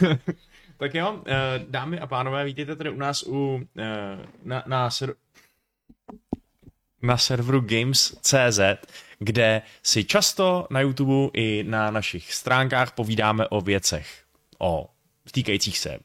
tak jo, eh, dámy a pánové, vítejte tady u nás u, eh, na, na, ser, na serveru Games.cz, kde si často na YouTube i na našich stránkách povídáme o věcech, o týkajících se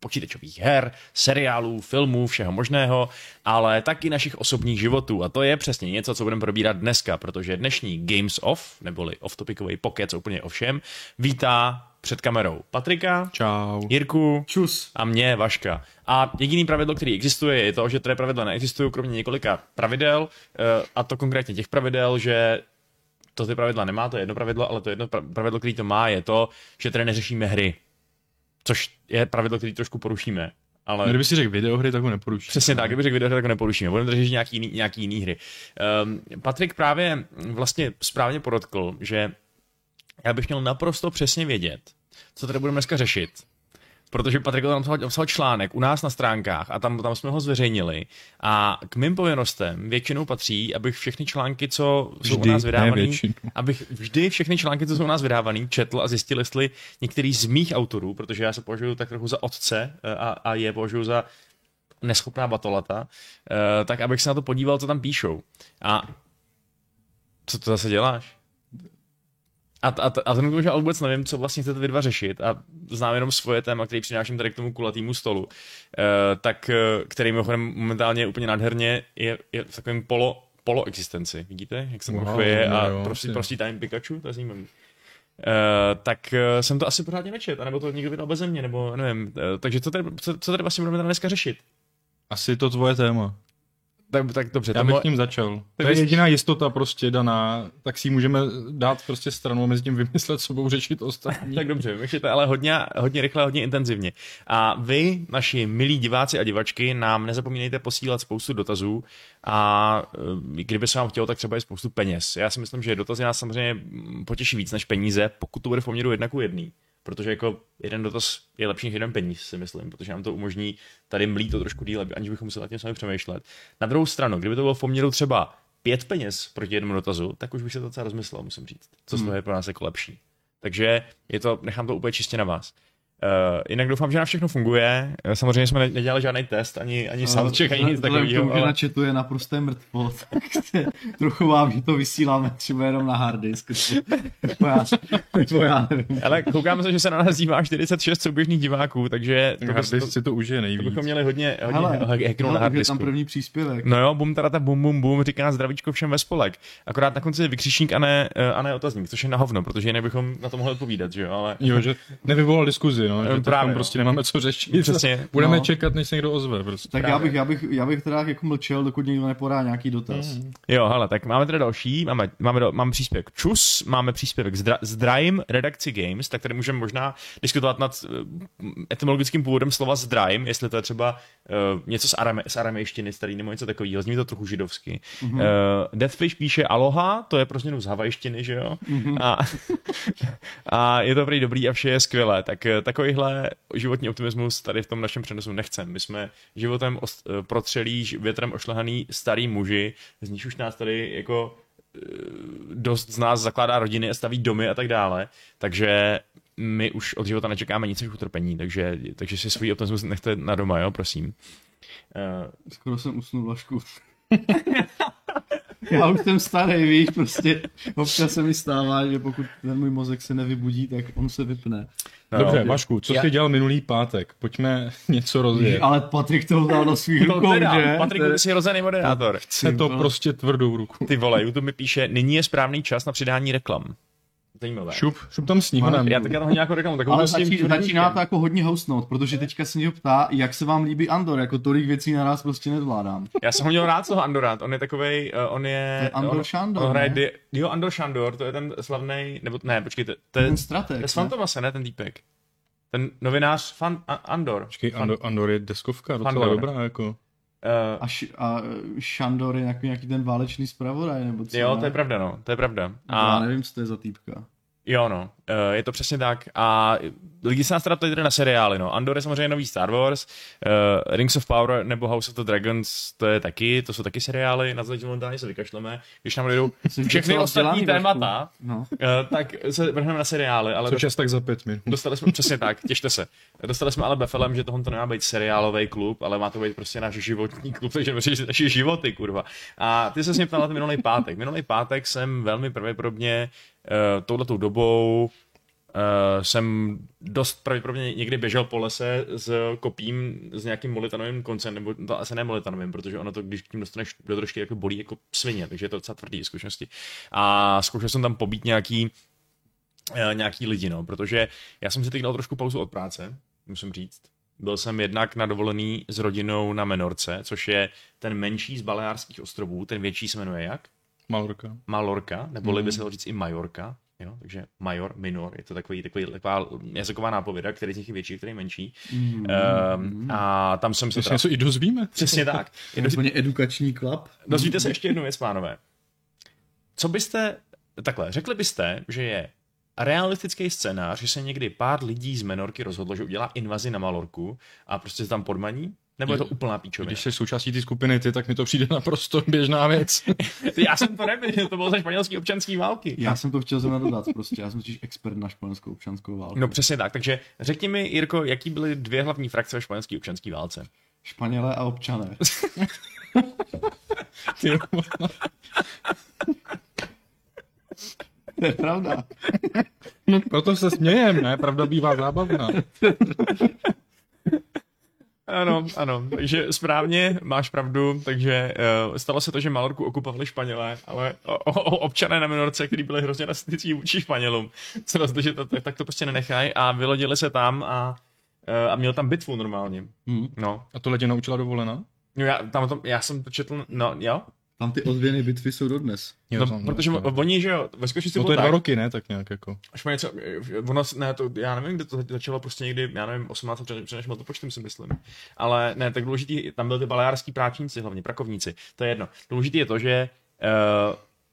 počítačových her, seriálů, filmů, všeho možného, ale taky našich osobních životů. A to je přesně něco, co budeme probírat dneska, protože dnešní Games Off, neboli off-topicový pokec úplně o všem, vítá před kamerou Patrika, Čau. Jirku Čus. a mě, Vaška. A jediný pravidlo, který existuje, je to, že tady pravidla neexistují, kromě několika pravidel, eh, a to konkrétně těch pravidel, že to ty pravidla nemá, to je jedno pravidlo, ale to jedno pravidlo, který to má, je to, že tady neřešíme hry. Což je pravidlo, který trošku porušíme. Ale... No, kdyby si řekl videohry, tak ho neporučíš. Přesně tak, kdyby řekl video, tak ho neporušíme. Budeme řešit nějaký jiný, nějaký jiný hry. Um, Patrik právě vlastně správně podotkl, že já bych měl naprosto přesně vědět, co tady budeme dneska řešit. Protože Patrik tam psal, psal článek u nás na stránkách a tam, tam jsme ho zveřejnili. A k mým povinnostem většinou patří, abych všechny články, co jsou Vždy, u nás většinu. abych vždy všechny články, co jsou u nás vydávaný, četl a zjistil, jestli některý z mých autorů, protože já se považuji tak trochu za otce eh, a, a je považuji za neschopná batolata, eh, tak abych se na to podíval, co tam píšou. A co to zase děláš? A, a, a tomu, že vůbec nevím, co vlastně chcete vy dva řešit a znám jenom svoje téma, který přináším tady k tomu kulatýmu stolu, uh, tak, uh, který mimochodem momentálně úplně nádherně je, je v takovém polo, poloexistenci. Vidíte, jak se Wow, wow, a jo, prostě, asi. prostě time Pikachu, to je zajímavý. Uh, tak uh, jsem to asi pořádně nečet, anebo to někdo vydal bez mě, nebo nevím. Uh, takže co tady, co, co tady vlastně budeme dneska řešit? Asi to tvoje téma. Tak, tak dobře, Já to bych moje- tím začal. To je jediná jistota prostě daná, tak si ji můžeme dát prostě stranu a mezi tím vymyslet, co budou řešit ostatní. Tak dobře, vymýšlíte ale hodně, hodně rychle, hodně intenzivně. A vy, naši milí diváci a divačky, nám nezapomínejte posílat spoustu dotazů a eh, kdyby se vám chtělo, tak třeba i spoustu peněz. Já si myslím, že dotazy nás samozřejmě potěší víc než peníze, pokud to bude v poměru jedna ku jedný. Protože jako jeden dotaz je lepší než jeden peníz, si myslím, protože nám to umožní tady mlít to trošku díl, aniž bychom museli nad tím sami přemýšlet. Na druhou stranu, kdyby to bylo v poměru třeba pět peněz proti jednomu dotazu, tak už bych se to docela rozmyslel, musím říct. Co z toho je pro nás jako lepší. Takže je to, nechám to úplně čistě na vás. Uh, jinak doufám, že na všechno funguje. Eh, Samozřejmě jsme ne- nedělali žádný test, ani, ani soundcheck, ani nic takového. že Ale... na chatu je naprosté mrtvo, tak se trochu vám, že to vysíláme třeba jenom na hard disk. To já, to já nevím. ale koukám se, že se na nás dívá 46 souběžných diváků, takže to, Tak bys, harddisk to, si to užije to nejvíc. bychom měli hodně, hodně Hele, na hard je tam disku. první příspěvek. No jo, bum, teda ta bum, bum, bum, říká zdravíčko všem ve spolek. Akorát na konci je vykřičník a ne, eh, a ne otazník, což je na hovno, protože jinak bychom na to mohli odpovídat, že jo, ale... Jo, že nevyvolal diskuzi, no, že Právě, no. prostě nemáme co řešit. Přesně. Budeme No. čekat, než se někdo ozve. Prostě. Tak já bych, já, bych, já bych teda jako mlčel, dokud někdo nepodá nějaký dotaz. Mm. Jo, hele, tak máme teda další, máme, máme, do, máme příspěvek Čus, máme příspěvek Zdra, Zdrajm redakci Games, tak tady můžeme možná diskutovat nad eh, etymologickým původem slova Zdrajm, jestli to je třeba uh, něco z, arame, z aramejštiny starý nebo něco takového, zní to trochu židovsky. Mm-hmm. Uh, Deathfish píše aloha, to je pro změnu z havajštiny, že jo? Mm-hmm. A, a je to prý dobrý a vše je skvělé, tak eh, takovýhle životní optimismus tady v tom našem přenosu nechcem. My jsme životem os, eh, protřelí, větrem ošlehaný starý muži, z níž už nás tady jako eh, dost z nás zakládá rodiny a staví domy a tak dále, takže my už od života nečekáme nic než utrpení, takže, takže si svůj optimismus nechte na doma, jo, prosím. Uh, Skoro jsem usnul Vašku. Já už jsem starý, víš, prostě občas se mi stává, že pokud ten můj mozek se nevybudí, tak on se vypne. no, Dobře, jo. Vašku, co Já- jsi dělal minulý pátek? Pojďme něco rozjet. Ale Patrik to dal do svých To rukou, teda, že? Patrik, ty jsi rozený moderátor. Chce to prostě tvrdou ruku. Ty vole, YouTube mi píše, nyní je správný čas na přidání reklam. Zajímavé. Šup, šup tam sníhanem. Já tak já tam nějakou reklamu, tak Ale začí, začíná to jako hodně hostnout, protože teďka se někdo ptá, jak se vám líbí Andor, jako tolik věcí naraz prostě nezvládám. Já jsem ho měl rád toho Andorát, on je takovej, uh, on je... To je Andor on, Shandor, on hraje, di, jo, Andor Shandor, to je ten slavný, nebo ne, počkejte, to je, Ten to strateg. je z ne? Fantomase, ne ten týpek. Ten novinář Fan, a, Andor. Počkej, Andor, Andor je deskovka docela Andor. dobrá, jako. Uh, A, š, a Shandor je nějaký, nějaký ten válečný zpravodaj, nebo co? jo, ne? to je pravda, no, to je pravda. Já A nevím, co to je za týpka. Jo, no, Uh, je to přesně tak. A lidi se nás teda ptají na seriály, no. Andor je samozřejmě nový Star Wars, uh, Rings of Power nebo House of the Dragons, to je taky, to jsou taky seriály, na to momentálně se vykašleme. Když nám jdou všechny ostatní témata, no. uh, tak se vrhneme na seriály. Ale Co čas tak za pět minut. Dostali jsme, přesně tak, těšte se. Dostali jsme ale befelem, že tohle to nemá být seriálový klub, ale má to být prostě náš životní klub, takže naše životy, kurva. A ty se s mě ptal na minulý pátek. Minulý pátek jsem velmi pravděpodobně touhletou dobou Uh, jsem dost pravděpodobně někdy běžel po lese s kopím s nějakým molitanovým koncem, nebo to asi ne molitanovým, protože ono to, když tím dostaneš do trošky, jako bolí jako svině, takže je to docela tvrdý zkušenosti. A zkoušel jsem tam pobít nějaký, uh, nějaký lidi, no, protože já jsem si teď dal trošku pauzu od práce, musím říct. Byl jsem jednak na dovolený s rodinou na Menorce, což je ten menší z Baleárských ostrovů, ten větší se jmenuje jak? Malorka. Malorka, nebo mm. by se to říct i Majorka. Jo? Takže major, minor, je to takový, takový taková jazyková nápověda, který z nich je větší, který je menší. Mm. Um, a tam jsem se... Teda... něco i dozvíme. Přesně tak. Je to úplně edukační klub. Dozvíte se ještě jednu věc, pánové. Co byste, takhle, řekli byste, že je realistický scénář, že se někdy pár lidí z Menorky rozhodlo, že udělá invazi na Malorku a prostě se tam podmaní? Nebo je to úplná píčovina? Když jsi součástí té skupiny ty, tak mi to přijde naprosto běžná věc. já jsem to nevěděl, to bylo za španělské občanské války. Já jsem to chtěl zrovna dodat, prostě já jsem totiž expert na španělskou občanskou válku. No přesně tak, takže řekni mi, Jirko, jaký byly dvě hlavní frakce ve španělské občanské válce? Španělé a občané. to je pravda. No, proto se smějem, ne? Pravda bývá zábavná. Ano, ano, takže správně, máš pravdu, takže uh, stalo se to, že Malorku okupovali Španělé, ale o, o, občané na Minorce, kteří byli hrozně rasistický vůči Španělům, se rozhodli, že to, tak to prostě nenechají a vylodili se tam a, uh, a měl tam bitvu normálně. Hmm. No. A to tě naučila dovolena? No já, tam to, já jsem to četl, no jo, tam ty ozvěny bitvy jsou dodnes. Jo, no, protože no, oni, že jo, ve skutečnosti no to je dva tak, roky, ne, tak nějak jako. Až něco, ono, ne, to, já nevím, kde to začalo prostě někdy, já nevím, 18 před, před než to počtem si myslím. Ale ne, tak důležitý, tam byly ty baleárský práčníci, hlavně prakovníci, to je jedno. Důležitý je to, že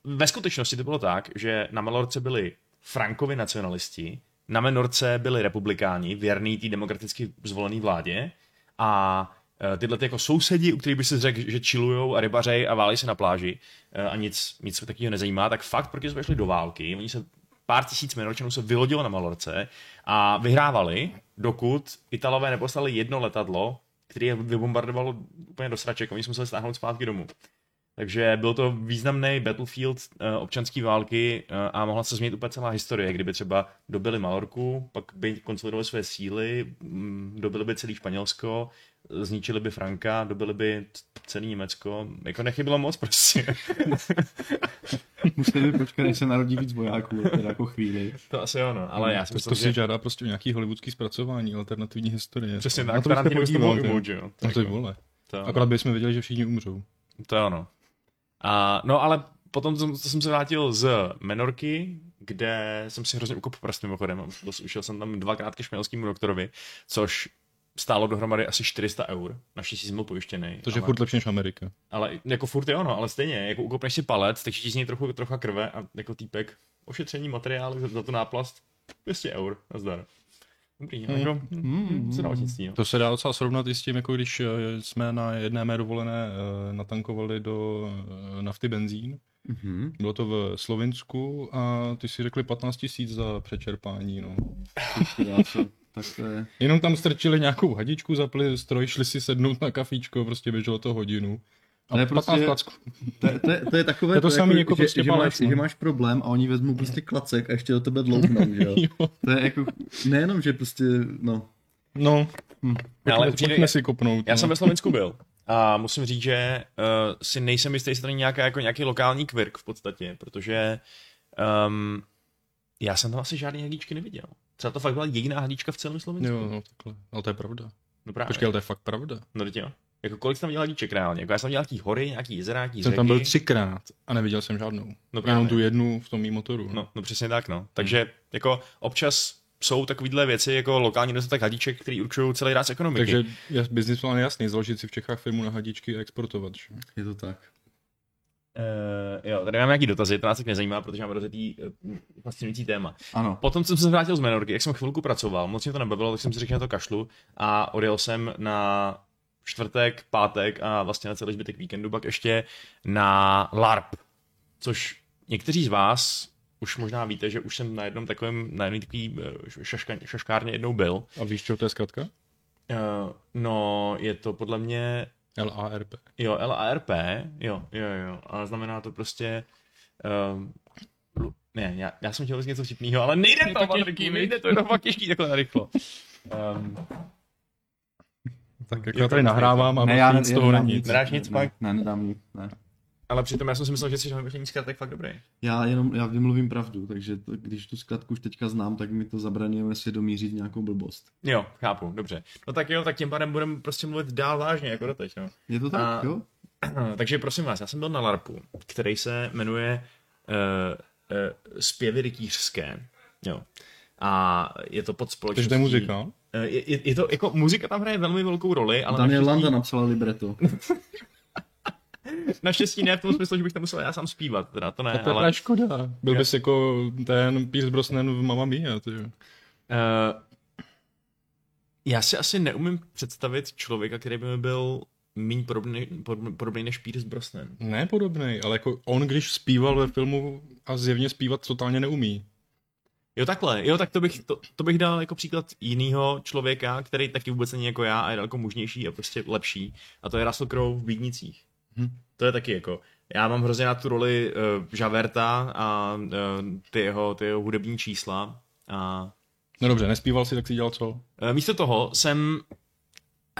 uh, ve skutečnosti to bylo tak, že na Malorce byli Frankovi nacionalisti, na Menorce byli republikáni, věrný té demokraticky zvolené vládě a tyhle ty jako sousedi, u kterých by si řekl, že chillujou a rybařej a válí se na pláži eh, a nic, nic takového nezajímá, tak fakt, protože jsme šli do války, oni se pár tisíc Menorčanů se vylodilo na Malorce a vyhrávali, dokud Italové neposlali jedno letadlo, které je vybombardovalo úplně do sraček, oni jsme museli stáhnout zpátky domů. Takže byl to významný battlefield uh, občanské války a mohla se změnit úplně celá historie, kdyby třeba dobili Malorku, pak by konsolidovali své síly, um, dobili by celý Španělsko, zničili by Franka, dobili by celý Německo, jako nechybilo moc prostě. Museli by počkat, než se narodí víc vojáků, teda jako chvíli. To asi ono, ale já si myslím, to si že... žádá prostě nějaký hollywoodský zpracování alternativní historie. Přesně tak, to by mohl umřít, jo. No to je vole. To Akorát bychom věděli, že všichni umřou. To je ono. A, no ale potom jsem, jsem se vrátil z Menorky, kde jsem si hrozně ukop prst mimochodem. Ušel jsem tam dvakrát ke španělskému doktorovi, což stálo dohromady asi 400 eur. Naštěstí jsem byl pojištěný. To je furt lepší než Amerika. Ale jako furt je ono, ale stejně, jako ukopneš si palec, tak ti z něj trochu, trocha krve a jako týpek ošetření materiály za, za tu náplast 200 eur, nazdar. Dobrý, hmm. jako, hmm. no. To se dá docela srovnat i s tím, jako když eh, jsme na jedné mé dovolené uh, natankovali do uh, nafty benzín. Mm-hmm. Bylo to v Slovinsku a ty si řekli 15 tisíc za přečerpání. No. tak to je... Jenom tam strčili nějakou hadičku, zapli stroj, šli si sednout na kafíčko, prostě běželo to hodinu. A to je, prostě, to, je, to, je, to je takové, je to, to samý jako, jako prostě že, máš, že máš problém a oni vezmou prostě klacek a ještě do tebe dloubnou, že jo? jo. To je jako, nejenom, že prostě, no. No, hm. ale přijde, si kopnout. Já no. jsem ve Slovensku byl a musím říct, že uh, si nejsem jistý, jestli to není nějaká, jako nějaký lokální kvirk v podstatě, protože um, já jsem tam asi žádný hadičky neviděl. Třeba to fakt byla jediná hadička v celém Slovensku. Jo, no takhle. Ale to je pravda. No právě. Počkej, ale to je fakt pravda. No teď jo. Jako kolik jsi tam dělal hadiček reálně? Jako já jsem dělal nějaký hory, nějaký jezera, nějaký Jsem řeky. tam byl třikrát a neviděl jsem žádnou. No právě. Jenom tu jednu v tom mým motoru. No. no, no přesně tak, no. Takže hmm. jako občas jsou takovéhle věci jako lokální nedostatek hadiček, který určují celý ráz ekonomiky. Takže business plán je jasný, založit si v Čechách firmu na hadičky a exportovat. Že? Je to tak. Uh, jo, tady mám nějaký dotazy, to nás tak nezajímá, protože máme rozjetý uh, fascinující téma. Ano. Potom jsem se vrátil z Menorky, jak jsem chvilku pracoval, moc mě to nebavilo, tak jsem si řekl na to kašlu a odjel jsem na čtvrtek, pátek a vlastně na celý zbytek víkendu pak ještě na LARP, což někteří z vás už možná víte, že už jsem na jednom takovém, na jednom takový eh, šaška, šaškárně jednou byl. A víš, co to je zkratka? Uh, no, je to podle mě LARP. Jo, LARP, jo, jo, jo, ale znamená to prostě, um, ne, já, já jsem chtěl říct něco vtipného, ale nejde to, to těžký, nejde to, je to fakt těžký takhle narychlo. Um, Tak jak já tady nahrávám a Ne, já z toho není nic. Nedáš nic ne, pak? Ne, nedám nic, ne. Ale přitom já jsem si myslel, že jsi vymění zkratek fakt dobrý. Já jenom, já vymluvím pravdu, takže to, když tu zkratku už teďka znám, tak mi to zabraňuje svědomí říct nějakou blbost. Jo, chápu, dobře. No tak jo, tak tím pádem budeme prostě mluvit dál vážně, jako doteď, no. Je to tak, A- jo? Takže prosím vás, já jsem byl na LARPu, který se jmenuje uh, uh, Zpěvy rytířské. Jo. A je to pod společností... Takže to je muzika. Eh, Je, je, je, to, jako muzika tam hraje velmi velkou roli, ale Daniel naštěstí, Landa napsala libreto. naštěstí ne v tom smyslu, že bych tam musel já sám zpívat, teda to ne, To je ale... škoda. Byl bys jako ten Pierce Brosnan v Mamma Mia, ty. Uh, já si asi neumím představit člověka, který by mi byl méně podobný, podobný, podobný než Pierce Brosnan. Ne podobnej, ale jako on, když zpíval ve filmu a zjevně zpívat totálně neumí. Jo takhle, jo tak to bych, to, to bych dal jako příklad jiného člověka, který taky vůbec není jako já a je daleko mužnější a prostě lepší. A to je Russell Crowe v Bídnicích. Hm. To je taky jako, já mám hrozně na tu roli uh, Žaverta a uh, ty, jeho, ty jeho hudební čísla. A No dobře, nespíval si, tak si dělal co? uh, místo toho jsem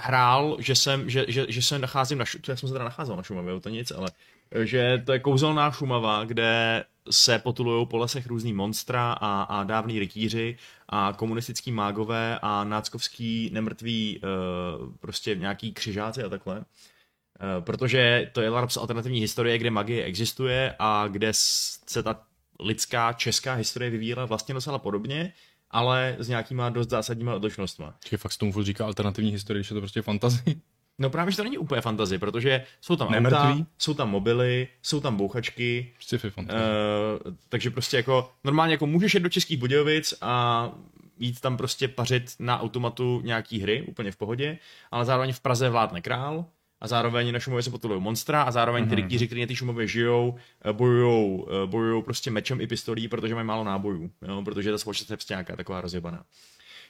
hrál, že jsem, že, že, že se nacházím na, Šu- to já jsem se teda nacházel na Šumavě, to nic, ale eh, že to je kouzelná Šumava, kde se potulujou po lesech různý monstra a, a dávný rytíři a komunistický mágové a náckovský nemrtví uh, prostě nějaký křižáci a takhle. Uh, protože to je LARP z alternativní historie, kde magie existuje a kde se ta lidská česká historie vyvíjela vlastně docela podobně, ale s nějakýma dost zásadníma odlišnostma. Čekaj, fakt se tomu říká alternativní historie, je to prostě fantazie. No právě, že to není úplně fantazie, protože jsou tam Nemrtví? auta, jsou tam mobily, jsou tam bouchačky, Sci-fi fantazie. uh, takže prostě jako normálně jako můžeš jít do Českých Budějovic a jít tam prostě pařit na automatu nějaký hry, úplně v pohodě, ale zároveň v Praze vládne král a zároveň na Šumově se potulují monstra a zároveň ty rytíři, kteří na té Šumově žijou, eh, bojujou, eh, bojujou prostě mečem i pistolí, protože mají málo nábojů, jo? protože ta společnost je prostě nějaká taková rozjebaná.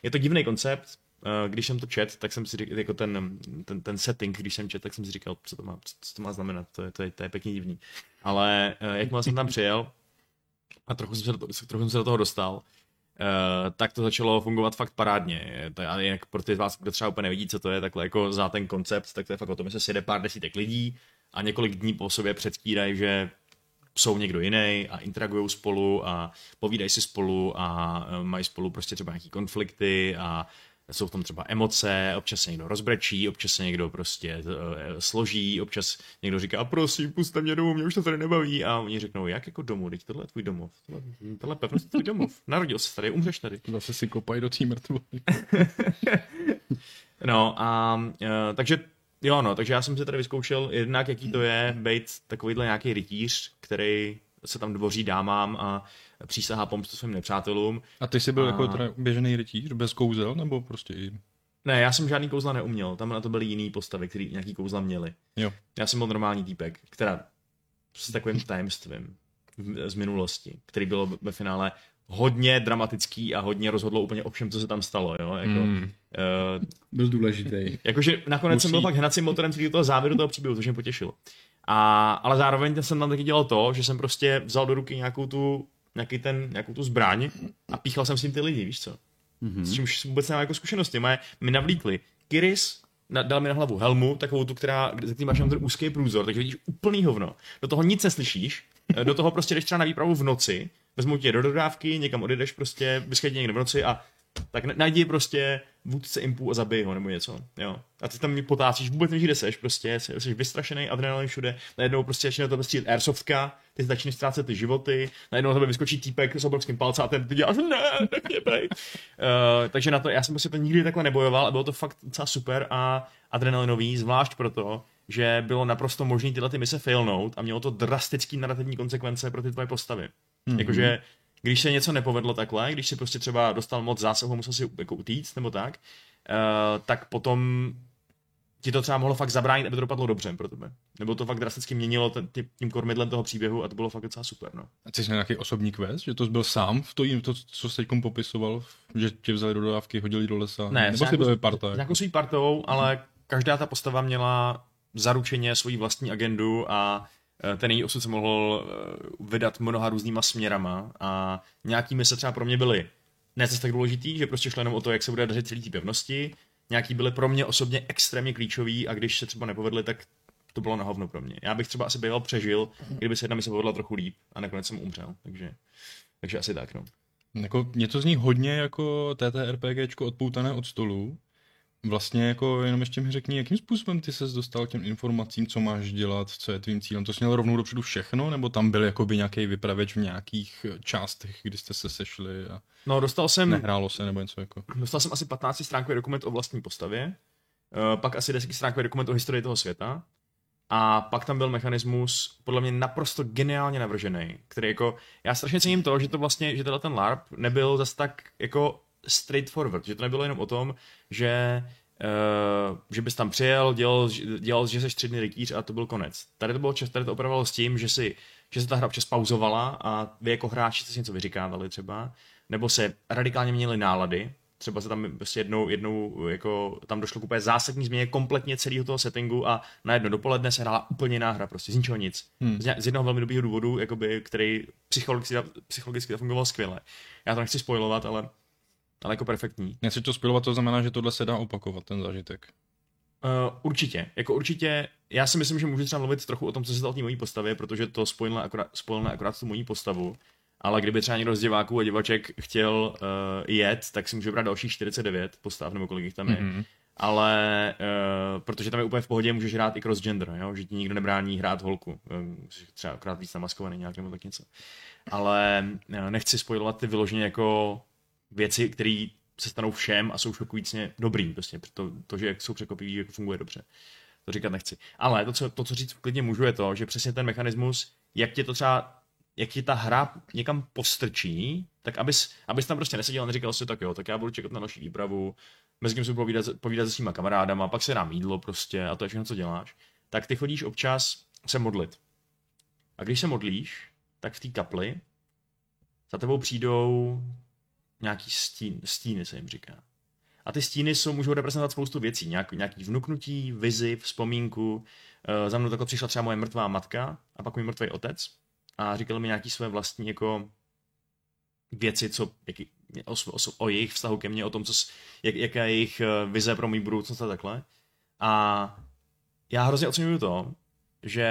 Je to divný koncept, eh, když jsem to čet, tak jsem si říkal, jako ten, ten, ten setting, když jsem čet, tak jsem si říkal, co to má, co to má znamenat, to je, to je, to je pěkně divný. Ale jakmile jsem tam přijel a trochu jsem se do, toho- trochu jsem se do toho dostal, Uh, tak to začalo fungovat fakt parádně. A jinak pro ty z vás, kdo třeba úplně nevidí, co to je, takhle jako za ten koncept, tak to je fakt o tom, že se sjede pár desítek lidí a několik dní po sobě předstírají, že jsou někdo jiný a interagují spolu a povídají si spolu a eh, mají spolu prostě třeba nějaký konflikty a jsou v tom třeba emoce, občas se někdo rozbrečí, občas se někdo prostě uh, složí, občas někdo říká, prosím, puste mě domů, mě už to tady nebaví a oni řeknou, jak jako domů, teď tohle je tvůj domov, tohle, tohle je pevnost tvůj domov, narodil se tady, umřeš tady. Zase si kopají do té mrtvoly. No a uh, takže jo no, takže já jsem si tady vyzkoušel jednak, jaký to je být takovýhle nějaký rytíř, který se tam dvoří dámám a přísahá pomstu svým nepřátelům. A ty jsi byl A- jako teda běžený rytíř, bez kouzel, nebo prostě i... Ne, já jsem žádný kouzla neuměl, tam na to byly jiný postavy, který nějaký kouzla měli. Jo. Já jsem byl normální týpek, která s takovým tajemstvím z minulosti, který bylo ve finále hodně dramatický a hodně rozhodlo úplně o všem, co se tam stalo. Jo? Jako, Mm. uh, Byl důležitý. Jakože nakonec Musí. jsem byl fakt hnacím motorem celého toho závěru toho příběhu, což mě potěšilo. A, ale zároveň jsem tam taky dělal to, že jsem prostě vzal do ruky nějakou tu, nějaký ten, nějakou tu zbraň a píchal jsem s tím ty lidi, víš co? Mm-hmm. S čímž vůbec nemám jako zkušenosti. Moje, mi navlíkli Kiris, na, dal mi na hlavu helmu, takovou tu, která, ze který máš jenom ten úzký průzor, takže vidíš úplný hovno. Do toho nic neslyšíš, do toho prostě jdeš třeba na výpravu v noci, vezmou tě do dodávky, někam odjedeš prostě, tě někde v noci a tak na- najdi prostě vůdce impů a zabij ho nebo něco, jo. A ty tam mě potácíš, vůbec nevíš, kde seš, prostě jsi, vystrašený, adrenalin všude, najednou prostě začne to prostě airsoftka, ty začneš ztrácet ty životy, najednou na tebe vyskočí týpek s obrovským palcem a ten ty děláš, ne, nech mě bej. Uh, takže na to, já jsem prostě to nikdy takhle nebojoval a bylo to fakt docela super a adrenalinový, zvlášť proto, že bylo naprosto možné tyhle ty mise failnout a mělo to drastický narrativní konsekvence pro ty tvoje postavy. Mm-hmm. Jakože když se něco nepovedlo takhle, když si prostě třeba dostal moc zásahu, musel si jako utíct nebo tak, uh, tak potom ti to třeba mohlo fakt zabránit, aby to dopadlo dobře pro tebe. Nebo to fakt drasticky měnilo ten, tím kormidlem toho příběhu a to bylo fakt docela super. No. A ty jsi nějaký osobní quest, že to byl sám v to, to co jsi teď popisoval, že tě vzali do dodávky, hodili do lesa? Ne, nebo jsi byl parta? Jako, jako svým partou, ale každá ta postava měla zaručeně svoji vlastní agendu a ten její osud se mohl eh, vydat mnoha různýma směrama a nějaký mise třeba pro mě byly ne zase tak důležitý, že prostě šlo jenom o to, jak se bude dařit celý té pevnosti, nějaký byly pro mě osobně extrémně klíčový a když se třeba nepovedly, tak to bylo na hovno pro mě. Já bych třeba asi býval přežil, kdyby se jedna mise povedla trochu líp a nakonec jsem umřel, takže, takže asi tak, no. Jako, něco z ní hodně jako TTRPGčko odpoutané od stolu, Vlastně jako jenom ještě mi řekni, jakým způsobem ty ses dostal těm informacím, co máš dělat, co je tvým cílem. To jsi měl rovnou dopředu všechno, nebo tam byl jakoby nějaký vypravěč v nějakých částech, kdy jste se sešli a no, dostal jsem, nehrálo se nebo něco jako? Dostal jsem asi 15 stránkový dokument o vlastní postavě, eh, pak asi 10 stránkový dokument o historii toho světa a pak tam byl mechanismus podle mě naprosto geniálně navržený, který jako, já strašně cením to, že to vlastně, že tenhle ten LARP nebyl zase tak jako straightforward, že to nebylo jenom o tom, že Uh, že bys tam přijel, dělal, dělal že jsi tři dny rytíř a to byl konec. Tady to bylo čas, tady to opravovalo s tím, že, si, že se ta hra občas pauzovala a vy jako hráči jste si něco vyříkávali třeba, nebo se radikálně měnily nálady, třeba se tam prostě jednou, jednou jako tam došlo k úplně zásadní změně kompletně celého toho settingu a na jedno dopoledne se hrála úplně jiná hra, prostě z ničeho nic. Hmm. Z, z jednoho velmi dobrého důvodu, jakoby, který psychologicky, psychologicky fungoval skvěle. Já to nechci spojovat, ale ale jako perfektní. Nechci to spilovat, to znamená, že tohle se dá opakovat, ten zážitek. Uh, určitě, jako určitě, já si myslím, že můžu třeba mluvit trochu o tom, co se stalo té mojí postavě, protože to spojilo akorát, spojilo akorát tu mojí postavu, ale kdyby třeba někdo z diváků a divaček chtěl uh, jet, tak si může brát dalších 49 postav, nebo kolik jich tam je. Mm-hmm. Ale uh, protože tam je úplně v pohodě, můžeš hrát i cross-gender, jo? že ti nikdo nebrání hrát holku. třeba akorát víc namaskovaný nějak nebo tak něco. Ale uh, nechci spojovat ty vyloženě jako věci, které se stanou všem a jsou šokujícně dobrý. Prostě to, to že jak jsou překvapivý, jako funguje dobře. To říkat nechci. Ale to co, to, co říct klidně můžu, je to, že přesně ten mechanismus, jak tě to třeba, jak ti ta hra někam postrčí, tak abys, abys tam prostě neseděl a neříkal si, tak jo, tak já budu čekat na další výpravu, mezi tím si povídat, povídat se svýma kamarádama, pak se dám jídlo prostě a to je všechno, co děláš, tak ty chodíš občas se modlit. A když se modlíš, tak v té kapli za tebou přijdou nějaký stín, stíny se jim říká. A ty stíny jsou, můžou reprezentovat spoustu věcí, nějaký, nějaký vnuknutí, vizi, vzpomínku. E, za mnou takhle přišla třeba moje mrtvá matka a pak můj mrtvý otec a říkal mi nějaký své vlastní jako věci, co, jaký, o, o, o, jejich vztahu ke mně, o tom, co, jak, jaká je jejich eh, vize pro můj budoucnost a takhle. A já hrozně oceňuju to, že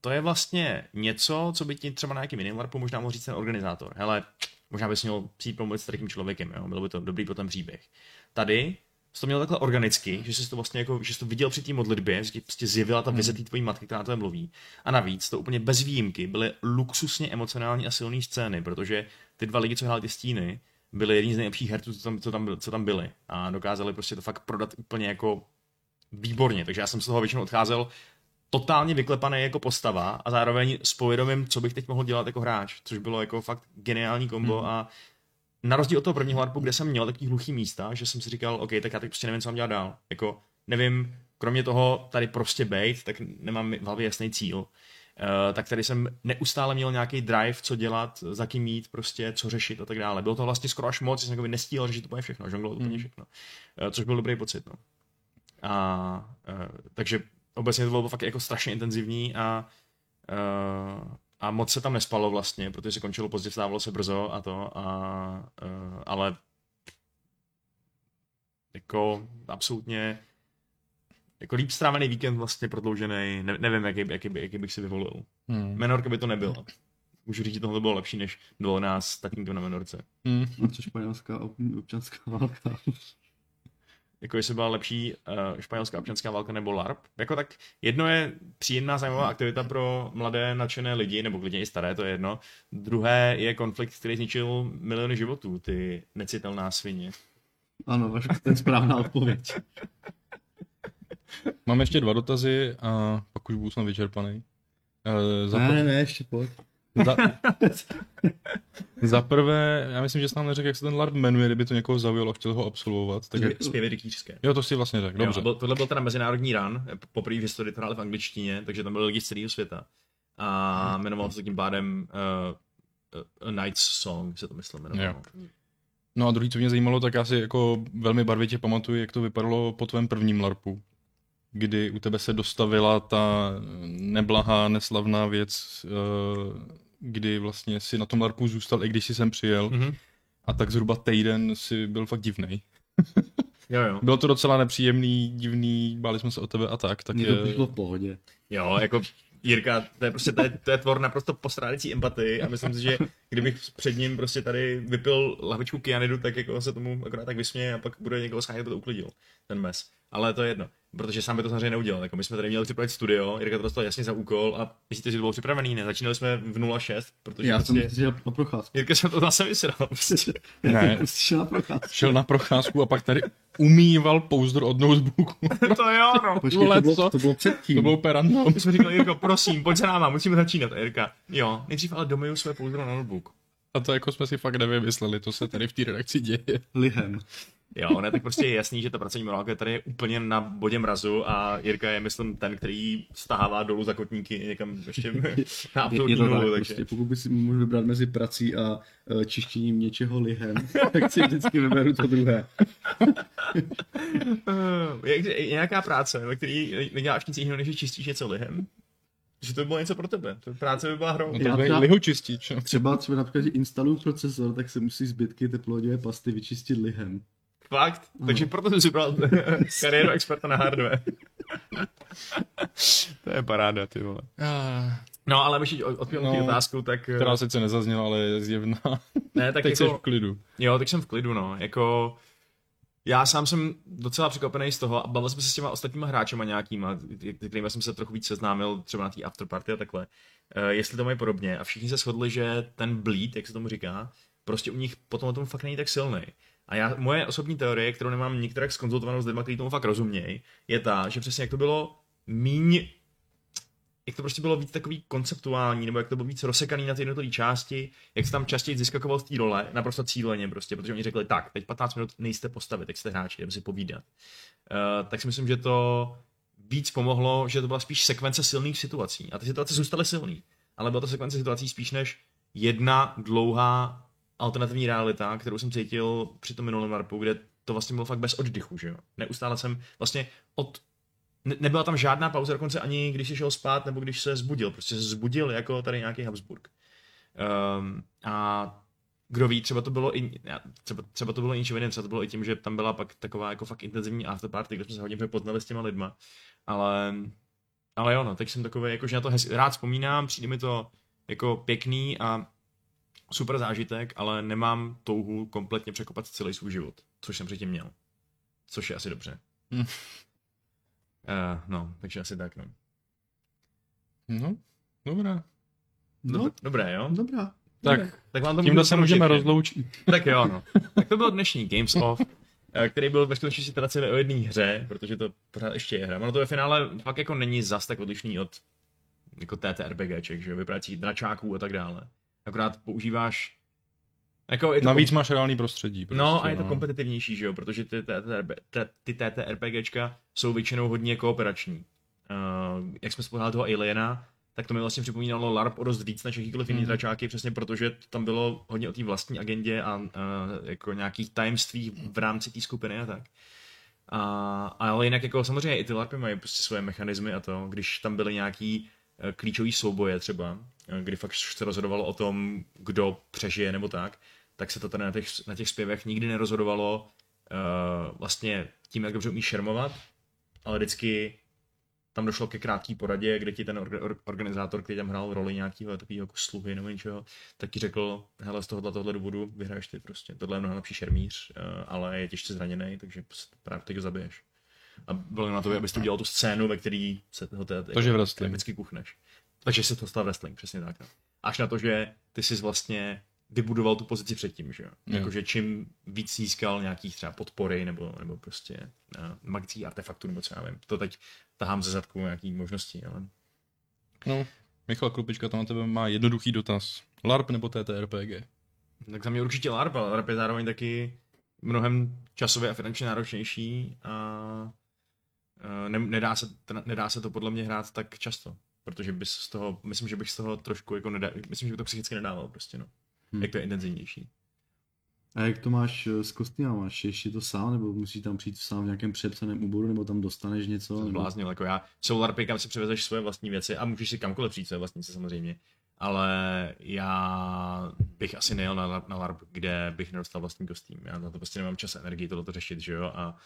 to je vlastně něco, co by ti třeba na nějakým jiným možná mohl říct ten organizátor. Hele, Možná bys měl přijít promluvit s takým člověkem, jo? bylo by to dobrý potom příběh. Tady jsi to měl takhle organicky, že jsi to vlastně jako, že jsi to viděl při té modlitbě, že prostě zjevila ta vize té tvojí matky, která to mluví. A navíc to úplně bez výjimky byly luxusně emocionální a silné scény, protože ty dva lidi, co hráli ty stíny, byli jedni z nejlepších herců, co tam, co tam, co tam byli. A dokázali prostě to fakt prodat úplně jako výborně. Takže já jsem z toho většinou odcházel totálně vyklepaný jako postava a zároveň s povědomím, co bych teď mohl dělat jako hráč, což bylo jako fakt geniální kombo hmm. a na rozdíl od toho prvního LARPu, kde jsem měl takový hluchý místa, že jsem si říkal, OK, tak já teď prostě nevím, co mám dělat dál. Jako, nevím, kromě toho tady prostě bejt, tak nemám v hlavě jasný cíl. Uh, tak tady jsem neustále měl nějaký drive, co dělat, za kým jít, prostě, co řešit a tak dále. Bylo to vlastně skoro až moc, jsem jako nestíhal řešit úplně všechno, žonglo úplně hmm. všechno. Uh, což byl dobrý pocit. No. A, uh, takže obecně to bylo fakt jako strašně intenzivní a, uh, a moc se tam nespalo vlastně, protože se končilo pozdě, vstávalo se brzo a to, a, uh, ale jako absolutně jako líp strávený víkend vlastně prodloužený, ne, nevím, jaký, jaký, jaký bych si vyvolil. Hmm. Menorka by to nebyla. Můžu říct, že tohle bylo lepší, než bylo nás s tatínkem na Menorce. Hmm. Španělská občanská válka jako jestli byla lepší uh, španělská občanská válka nebo LARP. Jako tak jedno je příjemná zajímavá aktivita pro mladé nadšené lidi, nebo klidně i staré, to je jedno. Druhé je konflikt, který zničil miliony životů, ty necitelná svině. Ano, to je správná odpověď. Mám ještě dva dotazy a pak už budu snad vyčerpaný. Uh, za, Ne, pr- ne, ne, ještě pojď. Za, za prvé, já myslím, že jsi nám neřekl, jak se ten LARP jmenuje, kdyby to někoho zaujalo a chtěl ho absolvovat. Tak jak... Zpěvy rytířské. Jo, to si vlastně řekl, dobře. Jo, byl, tohle byl teda mezinárodní run, poprvé v historii to v angličtině, takže tam byli lidi z celého světa. A jmenoval se tím pádem uh, uh, A Night's Song, se to myslím jmenovalo. No a druhý, co mě zajímalo, tak já si jako velmi barvitě pamatuju, jak to vypadalo po tvém prvním LARPu, kdy u tebe se dostavila ta neblahá, neslavná věc, eh, kdy vlastně si na tom LARPu zůstal, i když si sem přijel. Mhm. A tak zhruba týden si byl fakt divný. Jo, jo. Bylo to docela nepříjemný, divný, báli jsme se o tebe a tak. tak Mně je... to přišlo v pohodě. Jo, jako Jirka, to je prostě to je, to je tvor naprosto postrádající empatii a myslím si, že kdybych před ním prostě tady vypil lahvičku kyanidu, tak jako se tomu akorát tak vysměje a pak bude někoho schánět, to uklidil, ten mes. Ale to je jedno, protože sám by to samozřejmě neudělal. Jako my jsme tady měli připravit studio, Jirka to dostal jasně za úkol a myslíte, že to bylo připravený? Ne, začínali jsme v 0.6, protože Já prostě... jsem šel na procházku. Jirka se to zase vysral. Prostě. Ne. Jsi šel na procházku. Šel na procházku a pak tady umýval pouzdr od notebooku. to jo, no. Počkej, to bylo, to bylo předtím. to bylo úplně random. My jsme říkali, Jirko, prosím, pojď za náma, musíme začínat. A Jirka, jo, nejdřív ale domiju své pouzdro na notebook. A to jako jsme si fakt nevymysleli, to se tady v té redakci děje. Lihem. Jo, ne, tak prostě je jasný, že ta pracovní morálka tady je úplně na bodě mrazu a Jirka je, myslím, ten, který stahává dolů za kotníky někam ještě na Je, je absolutní to nulu, tak, takže... prostě, pokud by si mohl vybrat mezi prací a uh, čištěním něčeho lihem, tak si vždycky vyberu to druhé. Uh, je, je nějaká práce, ve který neděláš nic jiného, než že čistíš něco lihem? Že to by bylo něco pro tebe. To práce by byla hrou. No to třeba- lihočistič. Třeba, třeba například, že instaluju procesor, tak se musí zbytky teplodivé pasty vyčistit lihem. Fakt? Takže proto jsem si bral kariéru experta na hardware. to je paráda, ty vole. No, ale myši odpověděl No, no, otázku, tak... Která sice nezazněla, ale je zjevná. ne, tak Teď jsi jako, v klidu. Jo, tak jsem v klidu, no. Jako, já sám jsem docela překvapený z toho a bavil jsem se s těma ostatníma hráčema nějakýma, kterými jsem se trochu víc seznámil, třeba na té afterparty a takhle, uh, jestli to mají podobně. A všichni se shodli, že ten bleed, jak se tomu říká, prostě u nich potom tom fakt není tak silný. A já, moje osobní teorie, kterou nemám nikterak skonzultovanou s lidmi, kteří tomu fakt rozumějí, je ta, že přesně jak to bylo míň jak to prostě bylo víc takový konceptuální, nebo jak to bylo víc rozsekaný na ty jednotlivé části, jak se tam častěji ziskakoval z té role, naprosto cíleně prostě, protože oni řekli, tak, teď 15 minut nejste postavit, teď jste hráči, jdeme si povídat. Uh, tak si myslím, že to víc pomohlo, že to byla spíš sekvence silných situací. A ty situace zůstaly silný, ale byla to sekvence situací spíš než jedna dlouhá alternativní realita, kterou jsem cítil při tom minulém warpu, kde to vlastně bylo fakt bez oddychu, že jo. Neustále jsem vlastně od ne- nebyla tam žádná pauza, dokonce ani když si šel spát, nebo když se zbudil. Prostě se zbudil jako tady nějaký Habsburg. Um, a kdo ví, třeba to bylo i, třeba, třeba to bylo i něčím jiným, třeba to bylo i tím, že tam byla pak taková jako fakt intenzivní afterparty, kde jsme se hodně poznali s těma lidma. Ale, ale jo, no, teď jsem takový, jako, že na to hez, rád vzpomínám, přijde mi to jako pěkný a super zážitek, ale nemám touhu kompletně překopat celý svůj život, což jsem předtím měl. Což je asi dobře. Hm. Uh, no, takže asi tak, no. No, dobrá. No, Dobré, jo? dobrá. Tak, Tak vám to tímhle se můžeme rozloučit. Tak jo, no. Tak to byl dnešní Games Off, eh, který byl ve skutečnosti teda celý o jedné hře, protože to pořád ještě je hra. Ono to ve finále fakt jako není zas tak odlišný od jako TTRPGček, že jo, vyprací dračáků a tak dále. Akorát používáš jako je to Navíc máš reálný prostředí. Prostě, No a je to kompetitivnější, že jo, protože ty, ty TTRPGčka jsou většinou hodně kooperační. Uh, jak jsme spomínali toho Aliena, tak to mi vlastně připomínalo LARP o dost víc než jakýkoliv jiný Mhm. dračáky, přesně protože tam bylo hodně o té vlastní agendě a uh, jako nějakých tajemství v rámci té skupiny a tak. A, ale jinak jako samozřejmě i ty LARPy mají prostě svoje mechanismy a to, když tam byly nějaký eh, klíčový souboje třeba, kdy fakt se rozhodovalo o tom, kdo přežije nebo tak, tak se to tady na těch, na těch zpěvech nikdy nerozhodovalo uh, vlastně tím, jak dobře umíš šermovat, ale vždycky tam došlo ke krátký poradě, kde ti ten orga- or- organizátor, který tam hrál roli nějakého takového jako sluhy nebo něčeho, tak ti řekl, hele, z tohohle, tohle důvodu vyhraješ ty prostě. Tohle je mnohem lepší šermíř, uh, ale je těžce zraněný, takže právě teď ho zabiješ. A bylo na to, abys to udělal tu scénu, ve který se wrestling. vždycky kuchneš. Takže se to stal wrestling, přesně tak. No. Až na to, že ty jsi vlastně vybudoval tu pozici předtím, že jo. Jakože čím víc získal nějakých třeba podpory nebo, nebo prostě uh, magických artefaktů, nebo co já vím. To teď tahám ze zadku nějaký možnosti, ale... No, Michal Krupička tam na tebe má jednoduchý dotaz. LARP nebo TTRPG? Tak za mě určitě LARP, ale LARP je zároveň taky mnohem časově a finančně náročnější a ne, nedá, se, nedá se to podle mě hrát tak často, protože bys z toho, myslím, že bych z toho trošku jako nedá, myslím, že by to psychicky nedával prostě, no. Hmm. Jak to je intenzivnější. A jak to máš eh, s kostýma? Máš ještě to sám, nebo musíš tam přijít sám v nějakém přepsaném úboru, nebo tam dostaneš něco? Nebo... Bláznil, jako já. Jsou LARPy, kam si přivezeš svoje vlastní věci a můžeš si kamkoliv přijít své vlastní samozřejmě. Ale já bych asi nejel na, na LARP, kde bych nedostal vlastní kostým. Já na to prostě nemám čas a energii tohle řešit, že jo? A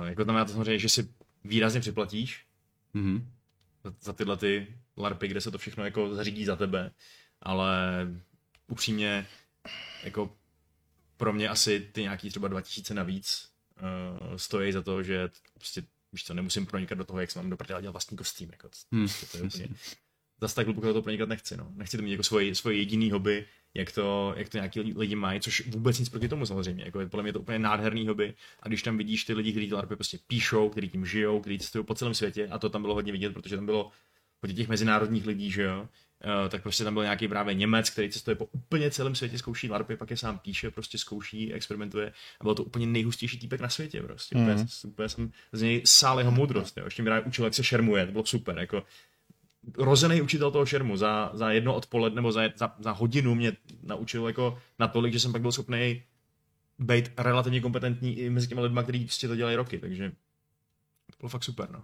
uh, jako znamená to samozřejmě, že si výrazně připlatíš mm-hmm. za, za tyhle ty LARPy, kde se to všechno jako zařídí za tebe, ale upřímně jako pro mě asi ty nějaký třeba 2000 navíc uh, stojí za to, že prostě víš co, nemusím pronikat do toho, jak se mám do dělat vlastní kostým. Jako, hmm. prostě to je úplně, zase tak hluboko do toho pronikat nechci. No. Nechci to mít jako svoje, svoje jediný hobby, jak to, jak to nějaký lidi mají, což vůbec nic proti tomu samozřejmě. Jako, podle mě je to úplně nádherný hobby. A když tam vidíš ty lidi, kteří ty LARPy prostě píšou, kteří tím žijou, kteří cestují po celém světě, a to tam bylo hodně vidět, protože tam bylo hodně těch mezinárodních lidí, že jo, tak prostě tam byl nějaký právě Němec, který cestuje po úplně celém světě, zkouší LARPy, pak je sám píše, prostě zkouší, experimentuje a byl to úplně nejhustější týpek na světě prostě. Mm. Úplně, úplně jsem z něj sál jeho moudrost, jo. ještě mi učil, jak se šermuje, to bylo super, jako rozený učitel toho šermu za, za jedno odpoledne nebo za, za, za hodinu mě naučil jako natolik, že jsem pak byl schopný být relativně kompetentní i mezi těmi lidmi, kteří prostě to dělají roky, takže to bylo fakt super, no.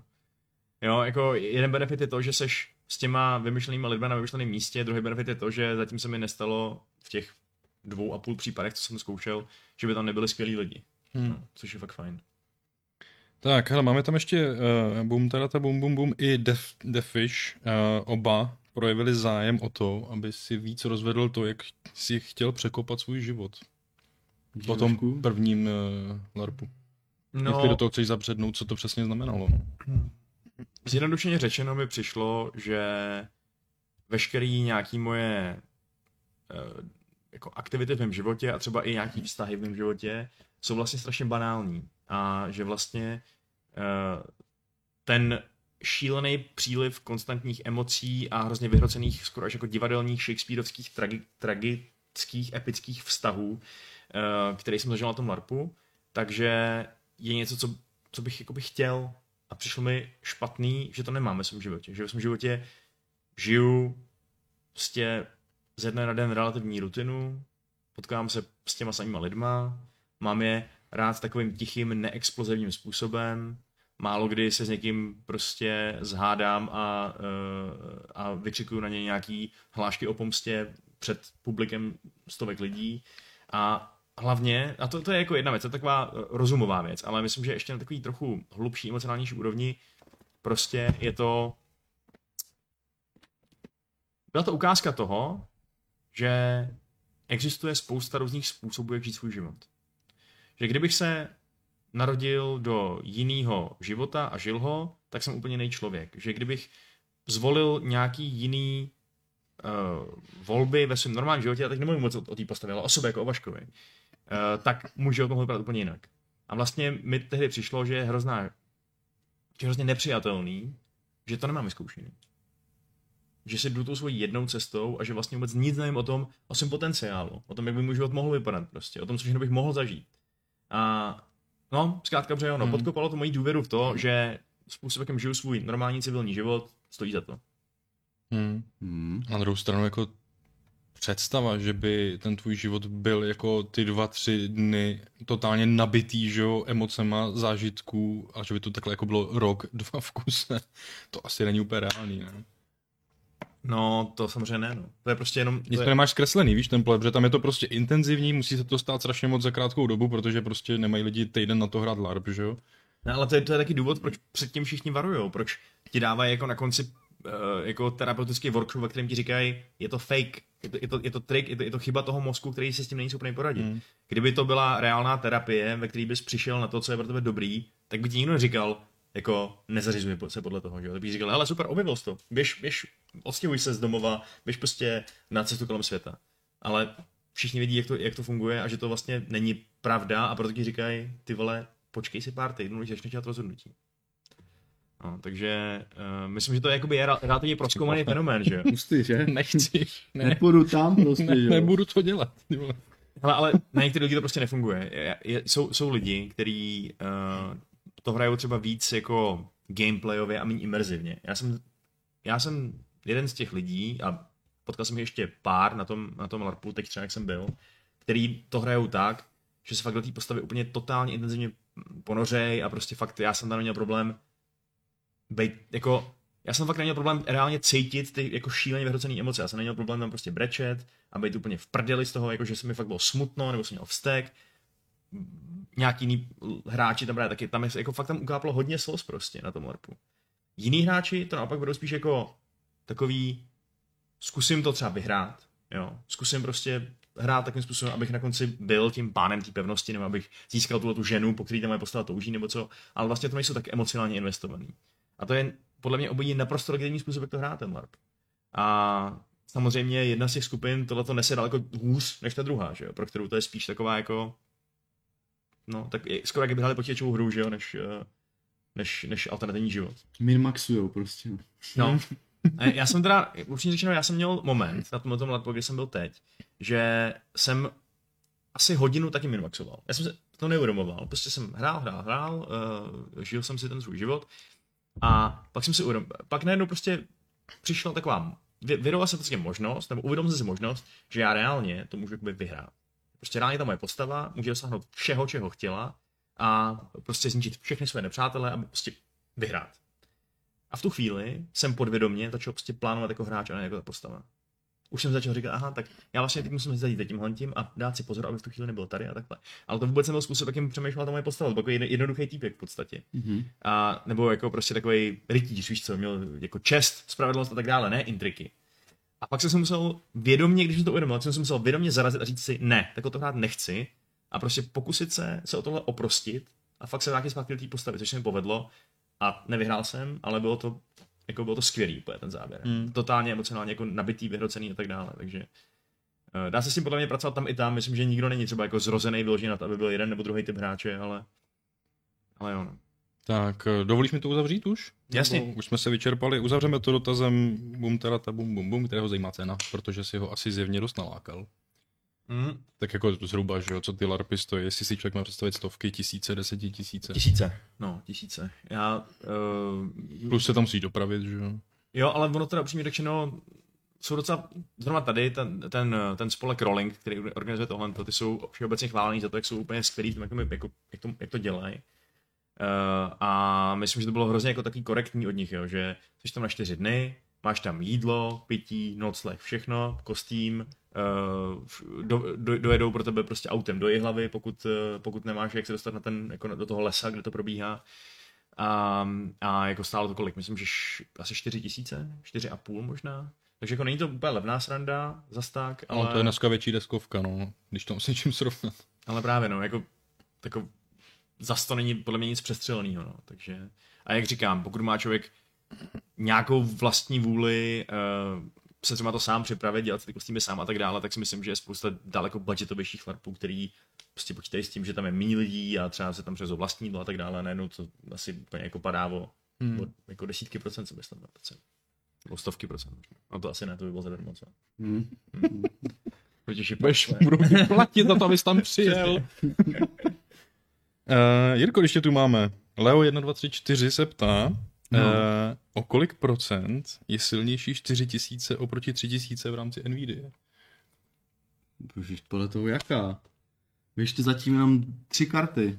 Jo, jako jeden benefit je to, že seš s těma vymyšlenými lidmi na vymyšleném místě, druhý benefit je to, že zatím se mi nestalo v těch dvou a půl případech, co jsem zkoušel, že by tam nebyli skvělí lidi. Hmm. No, což je fakt fajn. Tak, hele, máme tam ještě uh, Boom, teda ta Boom Boom Boom i Def, Defish. Uh, oba projevili zájem o to, aby si víc rozvedl to, jak si chtěl překopat svůj život. Dívačku. Po tom prvním uh, LARPu. No. Jak ty do toho chceš zabřednout, co to přesně znamenalo? Zjednodušeně řečeno mi přišlo, že veškerý nějaký moje uh, jako aktivity v mém životě a třeba i nějaký vztahy v mém životě jsou vlastně strašně banální. A že vlastně uh, ten šílený příliv konstantních emocí a hrozně vyhrocených, skoro až jako divadelních, shakespeareovských, tragi- tragických, epických vztahů, uh, který jsem zažil na tom LARPu, takže je něco, co, co bych jakoby chtěl a přišlo mi špatný, že to nemám ve svém životě. Že ve svém životě žiju prostě ze dne na den relativní rutinu, potkávám se s těma samýma lidma, mám je rád takovým tichým, neexplozivním způsobem, málo kdy se s někým prostě zhádám a, uh, a vykřikuju na něj nějaký hlášky o pomstě před publikem stovek lidí a hlavně, a to, to je jako jedna věc, to je taková eh, rozumová věc, ale myslím, že ještě na takový trochu hlubší, emocionálnější úrovni prostě je to byla to ukázka toho, že existuje spousta různých způsobů, jak žít svůj život. Že kdybych se narodil do jiného života a žil ho, tak jsem úplně jiný člověk. Že kdybych zvolil nějaký jiný uh, volby ve svém normálním životě, a teď nemluvím moc o, o té postavě, ale o sobě jako o Vaškovi, tak může o tom vypadat úplně jinak. A vlastně mi tehdy přišlo, že je hrozná, že je hrozně nepřijatelný, že to nemám vyzkoušený. Že si jdu tou svojí jednou cestou a že vlastně vůbec nic nevím o tom, o svém potenciálu, o tom, jak by můj život mohl vypadat prostě, o tom, co všechno bych mohl zažít. A no, zkrátka, že ono, hmm. podkopalo to moji důvěru v to, že způsob, jakým žiju svůj normální civilní život, stojí za to. Hmm. Hmm. Na druhou stranu jako představa, že by ten tvůj život byl jako ty dva, tři dny totálně nabitý, že jo, emocema, zážitků a že by to takhle jako bylo rok, dva v kuse, to asi není úplně reálný, ne? No, to samozřejmě ne, no. To je prostě jenom... Nic to je... nemáš zkreslený, víš, ten pleb, že tam je to prostě intenzivní, musí se to stát strašně moc za krátkou dobu, protože prostě nemají lidi týden na to hrát LARP, že jo? No, ale to je, to je taky důvod, proč předtím všichni varujou, proč ti dávají jako na konci uh, jako terapeutický workshop, ve kterém ti říkají, je to fake, je to, je to, je to trik, je to, je to chyba toho mozku, který se s tím není schopný poradit. Hmm. Kdyby to byla reálná terapie, ve které bys přišel na to, co je pro tebe dobrý, tak by ti nikdo neříkal, jako nezařizuje se podle toho, že jo. Tak bych říkal, hele super, objevil jsi to, běž, běž, odstěhuj se z domova, běž prostě na cestu kolem světa. Ale všichni vědí, jak to, jak to funguje a že to vlastně není pravda a proto ti říkají, ty vole, počkej si pár týdnů, než začneš dělat rozhodnutí. No, takže uh, myslím, že to je jakoby je relativně proskoumaný fenomén, že jo? Hustý, že? Nechci. Ne, Nepůjdu tam prostě, ne, že jo? nebudu to dělat. Hele, ale na některé lidi to prostě nefunguje. Je, je, jsou, jsou lidi, kteří uh, to hrajou třeba víc jako gameplayově a méně imerzivně. Já jsem, já jsem jeden z těch lidí a potkal jsem ještě pár na tom, na tom LARPu, teď třeba jak jsem byl, který to hrajou tak, že se fakt do té postavy úplně totálně intenzivně ponořej a prostě fakt já jsem tam neměl problém být, jako, já jsem fakt neměl problém reálně cítit ty jako šíleně vyhrocené emoce. Já jsem neměl problém tam prostě brečet a být úplně v prdeli z toho, jako že se mi fakt bylo smutno, nebo jsem měl vztek. Nějaký jiný hráči tam právě taky, tam je, jako fakt tam ukáplo hodně sos prostě na tom LARPu. Jiní hráči to naopak budou spíš jako takový, zkusím to třeba vyhrát, jo, zkusím prostě hrát takým způsobem, abych na konci byl tím pánem té pevnosti, nebo abych získal tuhle tu ženu, po který tam moje postava touží, nebo co, ale vlastně to nejsou tak emocionálně investovaný. A to je podle mě obojí naprosto legitimní způsob, jak to hrát ten LARP. A samozřejmě jedna z těch skupin tohle to nese daleko hůř než ta druhá, že jo? pro kterou to je spíš taková jako no, tak je, skoro jak by hráli počítačovou hru, že jo, než, eh, než, než alternativní život. Minmaxujou prostě. No. A já jsem teda, upřímně řečeno, já jsem měl moment na tomhle tom LARPu, kde jsem byl teď, že jsem asi hodinu taky minmaxoval. Já jsem se to neuvědomoval. Prostě jsem hrál, hrál, hrál, uh, žil jsem si ten svůj život a pak jsem si uvědomil, pak najednou prostě přišla taková, vy- vyrvala se prostě možnost, nebo uvědomil jsem si možnost, že já reálně to můžu jakoby vyhrát. Prostě reálně ta moje postava může dosáhnout všeho, čeho chtěla a prostě zničit všechny své nepřátele, aby prostě vyhrát. A v tu chvíli jsem podvědomě začal prostě plánovat jako hráč a ne jako ta postava. Už jsem začal říkat, aha, tak já vlastně teď musím zajít tímhle tím a dát si pozor, aby v tu chvíli nebyl tady a takhle. Ale to vůbec nebyl způsob, jakým přemýšlela ta moje postava. To byl takový jednoduchý týpek v podstatě. Mhm. A, nebo jako prostě takový rytíř, víš co, měl jako čest, spravedlnost a tak dále, ne intriky. A pak jsem se musel vědomě, když jsem to uvědomil, jsem se musel vědomě zarazit a říct si, ne, tak to hrát nechci a prostě pokusit se, se o tohle oprostit a fakt se vrátit zpátky do té postavy, což se mi povedlo a nevyhrál jsem, ale bylo to jako bylo to skvělý úplně ten záběr. Hmm. Totálně emocionálně jako nabitý, vyhrocený a tak dále, takže eh, dá se s tím podle mě pracovat tam i tam, myslím, že nikdo není třeba jako zrozený vyložený na to, aby byl jeden nebo druhý typ hráče, ale ale jo, no. Tak, eh, dovolíš mi to uzavřít už? Jasně. Nebo už jsme se vyčerpali. Uzavřeme to dotazem bum terata bum bum bum, kterého zajímá cena, protože si ho asi zjevně dost nalákal. Mm, Tak jako zhruba, že jo, co ty larpy stojí, jestli si člověk má představit stovky, tisíce, desetitisíce. tisíce, no, tisíce. Já, uh, Plus se tam musí dopravit, že jo. Jo, ale ono teda upřímně řečeno, jsou docela, zrovna tady, ten, ten, ten spolek Rolling, který organizuje tohle, ty jsou všeobecně chválení za to, jak jsou úplně skvělí, jak, to- jako, jak, to, jak to dělají. Uh, a myslím, že to bylo hrozně jako takový korektní od nich, jo, že jsi tam na čtyři dny, máš tam jídlo, pití, nocleh, všechno, kostým, uh, do, do, dojedou pro tebe prostě autem do hlavy, pokud, eh, pokud nemáš jak se dostat na ten, jako do toho lesa, kde to probíhá. A, a jako stálo to kolik? Myslím, že š, asi 4 tisíce, 4 a půl možná. Takže jako není to úplně levná sranda, zas tak, ale, Ale... No, to je dneska větší deskovka, no, když to s něčím srovnat. ale právě no, jako, jako zas to není podle mě nic přestřeleného, no, takže a jak říkám, pokud má člověk nějakou vlastní vůli uh, se třeba to sám připravit, dělat si ty kostýmy sám a tak dále, tak si myslím, že je spousta daleko budgetovějších larpů, který prostě počítají s tím, že tam je méně lidí a třeba se tam přes vlastní jídlo a tak dále, najednou to asi úplně jako padá o, Hmm. o jako desítky procent, co by snad procent. Nebo stovky procent. možná. No to asi ne, to by bylo zadarmo, co? Hm. Protože Budeš, budu platit za to, abys tam přijel. uh, Jirko, když tě tu máme. Leo 1234 se ptá, No. uh, o kolik procent je silnější 4000 oproti 3000 v rámci NVIDIA? Božiš, podle toho jaká? Víš, to zatím jenom tři karty.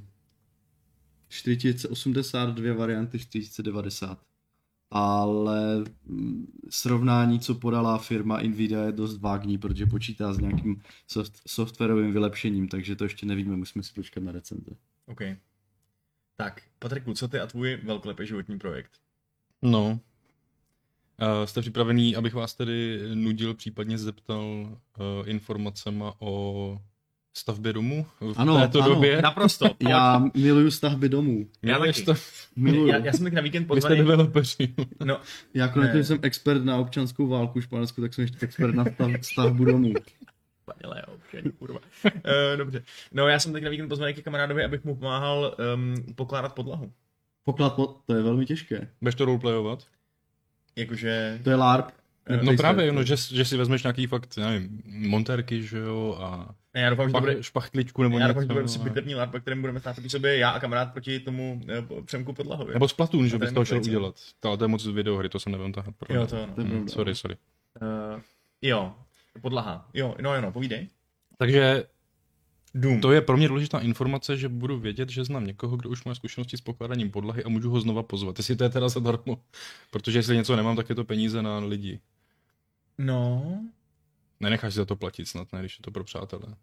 4082 varianty 4090. Ale mm, srovnání, co podala firma Nvidia, je dost vágní, protože počítá s nějakým soft, softwarovým vylepšením, takže to ještě nevíme, musíme si počkat na recenze. OK. Tak, Patriku, co ty a tvůj velkolepý životní projekt? No. Uh, jste připravený, abych vás tedy nudil, případně zeptal uh, informacema o stavbě domu v Ano, této ano. době? Naprosto. Já miluju stavby domů. Já taky. to? Miluju. já, já jsem na víkend Vy jste pozvaný. developeři. No, Já konec Ne. jsem expert na občanskou válku v Španělsku, tak jsem ještě expert na stav, stavbu domů. Panile, občaní, kurva. uh, dobře. No já jsem teď na víkend pozval nějaký kamarádovi, abych mu pomáhal um, pokládat podlahu. Poklad, pod... to je velmi těžké. Budeš to roleplayovat? Jakože... To je LARP. No právě, no, že, že si vezmeš nějaký fakt, nevím, monterky, že jo, a Ne, já doufám, že to bude, špachtličku nebo já něco. doufám, že to bude no. bitevní LARP, ve kterém budeme stát proti sobě já a kamarád proti tomu uh, Přemku Podlahovi. Nebo Splatoon, že bys ten to šel udělat. To, to je moc videohry, to jsem nevím tahat. Jo, to ano. To je pravda. sorry, sorry. Uh, jo, podlaha. Jo, no jo, no, povídej. Takže Doom. to je pro mě důležitá informace, že budu vědět, že znám někoho, kdo už má zkušenosti s pokládáním podlahy a můžu ho znova pozvat. Jestli to je teda zadarmo. Protože jestli něco nemám, tak je to peníze na lidi. No, Nenecháš si za to platit snad, ne, když je to pro přátelé.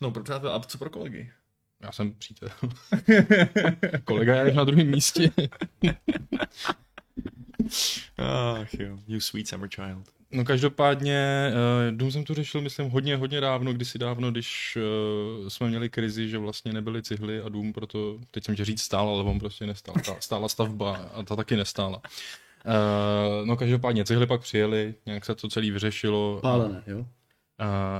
no pro přátel, a co pro kolegy? Já jsem přítel. Kolega je na druhém místě. Ach jo, you sweet summer child. No každopádně, uh, Doom jsem tu řešil, myslím, hodně, hodně dávno, kdysi dávno, když uh, jsme měli krizi, že vlastně nebyly cihly a Doom, proto, teď jsem chtěl říct stál, ale on prostě nestál. Ta, stála stavba a ta taky nestála. Uh, no každopádně, cihly pak přijeli, nějak se to celé vyřešilo. Pálené, jo? Uh,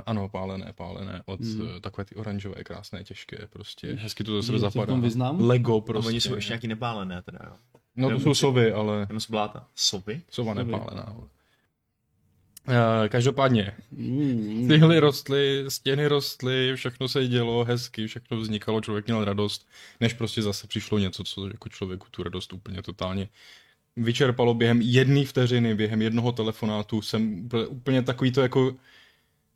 ano, pálené, pálené, od Mhm. mm. takové ty oranžové, krásné, těžké, prostě, hezky to do Že sebe se v zapadá. Lego Prostě. A oni jsou ještě nějaký nepálené teda, jo. No to jsou sovy, ale Jenom jsou bláta. Sovy? sova nepálená. vole. Uh, každopádně, Mm, Cihly rostly, stěny rostly, všechno se dělo hezky, všechno vznikalo, člověk měl radost, než prostě zase přišlo něco, co jako člověku tu radost úplně totálně vyčerpalo během jedné vteřiny, během jednoho telefonátu, jsem úplně takový to jako,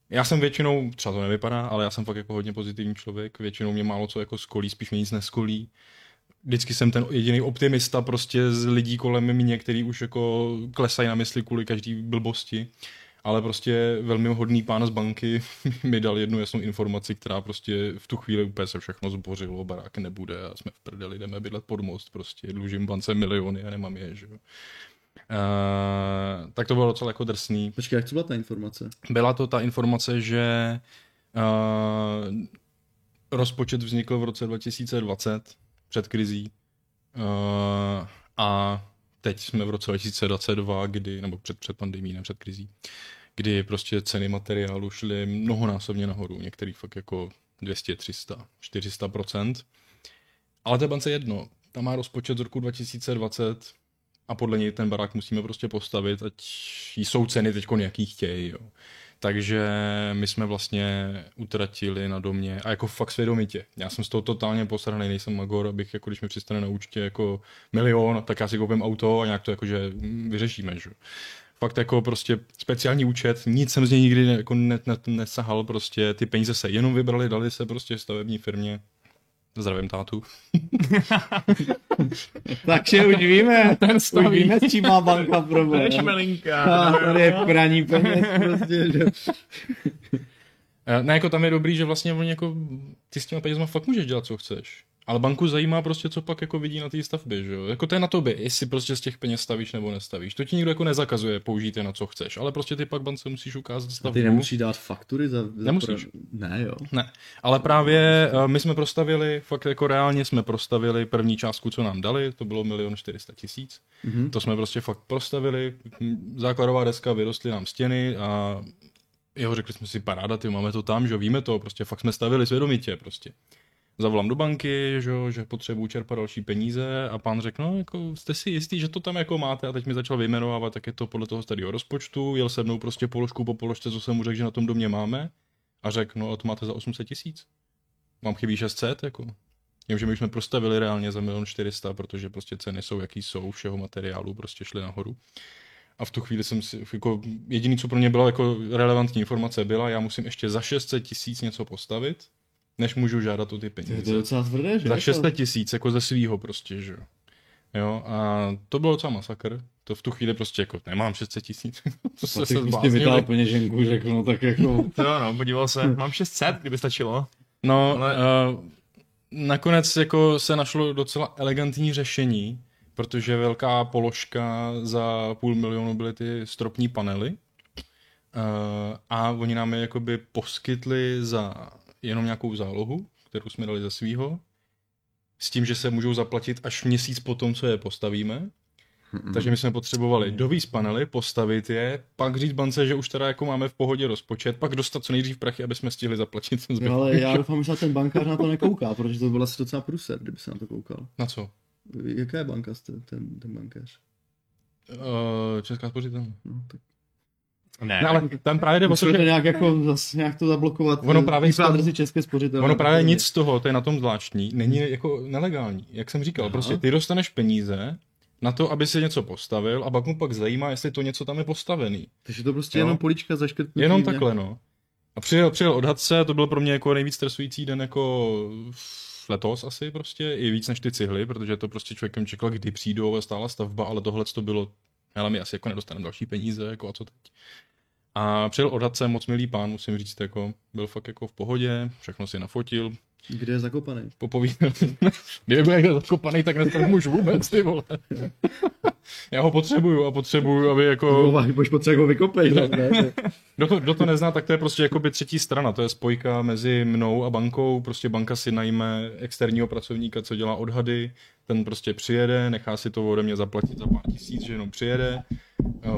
já jsem většinou, třeba to nevypadá, ale já jsem fakt jako hodně pozitivní člověk, většinou mě málo co jako skolí, spíš mě nic neskolí. Vždycky jsem ten jediný optimista prostě z lidí kolem mě, který už jako klesají na mysli kvůli každý blbosti ale prostě velmi hodný pán z banky mi dal jednu jasnou informaci, která prostě v tu chvíli úplně se všechno zbořilo, barák nebude a jsme v prdeli, jdeme bydlet pod most, prostě dlužím bance miliony a nemám je, že jo. Uh, tak to bylo docela jako drsný. Počkej, jak to byla ta informace? Byla to ta informace, že uh, rozpočet vznikl v roce 2020 před krizí uh, a teď jsme v roce 2022, kdy, nebo před, před pandemí, ne před krizí, kdy prostě ceny materiálu šly mnohonásobně nahoru, některý fakt jako 200, 300, 400% Ale té bance jedno, tam má rozpočet z roku 2020 a podle něj ten barák musíme prostě postavit, ať jsou ceny teď jaký chtějí, jo. Takže my jsme vlastně utratili na domě a jako fakt svědomitě. Já jsem z toho totálně posraný, nejsem magor, abych jako když mi přistane na účtě jako milion, tak já si koupím auto a nějak to jakože vyřešíme, že? Fakt jako prostě speciální účet, nic jsem z něj nikdy jako ne, ne, nesahal, prostě ty peníze se jenom vybrali, dali se prostě stavební firmě. Zdravím tátu. Takže už víme, ten už víme, s čím má banka problém. Šmelinka. A tady je praní peněz prostě, že... Eh, Ne, jako tam je dobrý, že vlastně oni jako, ty s těma penězma fakt můžeš dělat, co chceš. Ale banku zajímá prostě, co pak jako vidí na té stavbě, že jo. Jako to je na tobě, jestli prostě z těch peněz stavíš nebo nestavíš. To ti nikdo jako nezakazuje použít je na co chceš, ale prostě ty pak bance musíš ukázat A stavbu. ty nemusíš dát faktury za... za Nemusíš. Pro... Ne, jo. Ne, ale právě uh, my jsme prostavili, fakt jako reálně jsme prostavili první částku, co nám dali, to bylo milion 400 tisíc. Mhm. To jsme prostě fakt prostavili, základová deska, vyrostly nám stěny a jo, řekli jsme si paráda, ty máme to tam, že jo, víme to, prostě fakt jsme stavili svědomitě prostě. Zavolám do banky, že, že potřebuji čerpat další peníze a pán řekl, no jako jste si jistý, že to tam jako máte a teď mi začal vyjmenovávat, tak je to podle toho starého rozpočtu, jel se mnou prostě položku po položce, co jsem mu řekl, že na tom domě máme a řekl, no a to máte za 800 tisíc. Mám chybí 600, jako. Tím, že my jsme prostavili reálně za milion 400, protože prostě ceny jsou, jaký jsou, všeho materiálu prostě šly nahoru. A v tu chvíli jsem si, jako jediný, co pro mě byla jako relevantní informace, byla, já musím ještě za 600 tisíc něco postavit, než můžu žádat o ty To je peníze. docela tvrdé, že? Za 600 tisíc, jako ze svýho prostě, že jo. Jo, a to bylo docela masakr. To v tu chvíli prostě jako nemám 600 tisíc. to se, se prostě zbláznili. vytáhl peněženku, řekl, no tak jako... To ano, podíval se. Mám 600, kdyby stačilo. No, Ale... uh, nakonec jako se našlo docela elegantní řešení, protože velká položka za půl milionu byly ty stropní panely uh, a oni nám je jakoby poskytli za jenom nějakou zálohu, kterou jsme dali ze svýho, s tím, že se můžou zaplatit až měsíc po tom, co je postavíme. Takže my jsme potřebovali dovíz panely, postavit je, pak říct bance, že už teda jako máme v pohodě rozpočet, pak dostat co nejdřív prachy, aby jsme stihli zaplatit ten No, ale já doufám, že ten bankář na to nekouká, protože to byl asi docela průser, kdyby se na to koukal. Na co? Jaká je banka jste, ten, ten bankéř? Uh, Česká spořitelna. No, tak Ne, No, ale tam právě jde o to, že nějak, jako, zase nějak to zablokovat. Ono právě z České ono právě nic z toho, to je na tom zvláštní, není jako nelegální. Jak jsem říkal, Aha. prostě ty dostaneš peníze na to, aby si něco postavil a pak mu pak zajímá, jestli to něco tam je postavený. Takže to prostě Jo. jenom polička zaškrtnutí. Jenom nějak- takhle, no. A přijel, přijel odhadce, to byl pro mě jako nejvíc stresující den jako letos asi prostě, i víc než ty cihly, protože to prostě člověkem čekal, kdy přijdou a stála stavba, ale tohle to bylo, hele, my asi jako nedostaneme další peníze, jako a co teď. A přijel odhadce, moc milý pán, musím říct, jako byl fakt jako v pohodě, všechno si nafotil, Kde je zakopaný? popovídal. Kdyby byl někde zakopaný, tak nestanu už vůbec, ty vole. Já ho potřebuju a potřebuju, aby jako... Bož potřeba ho vykopej. ne? Ne? Kdo to, kdo to nezná, tak to je prostě jakoby třetí strana, to je spojka mezi mnou a bankou, prostě banka si najme externího pracovníka, co dělá odhady, ten prostě přijede, nechá si to ode mě zaplatit za pár tisíc, že jenom přijede,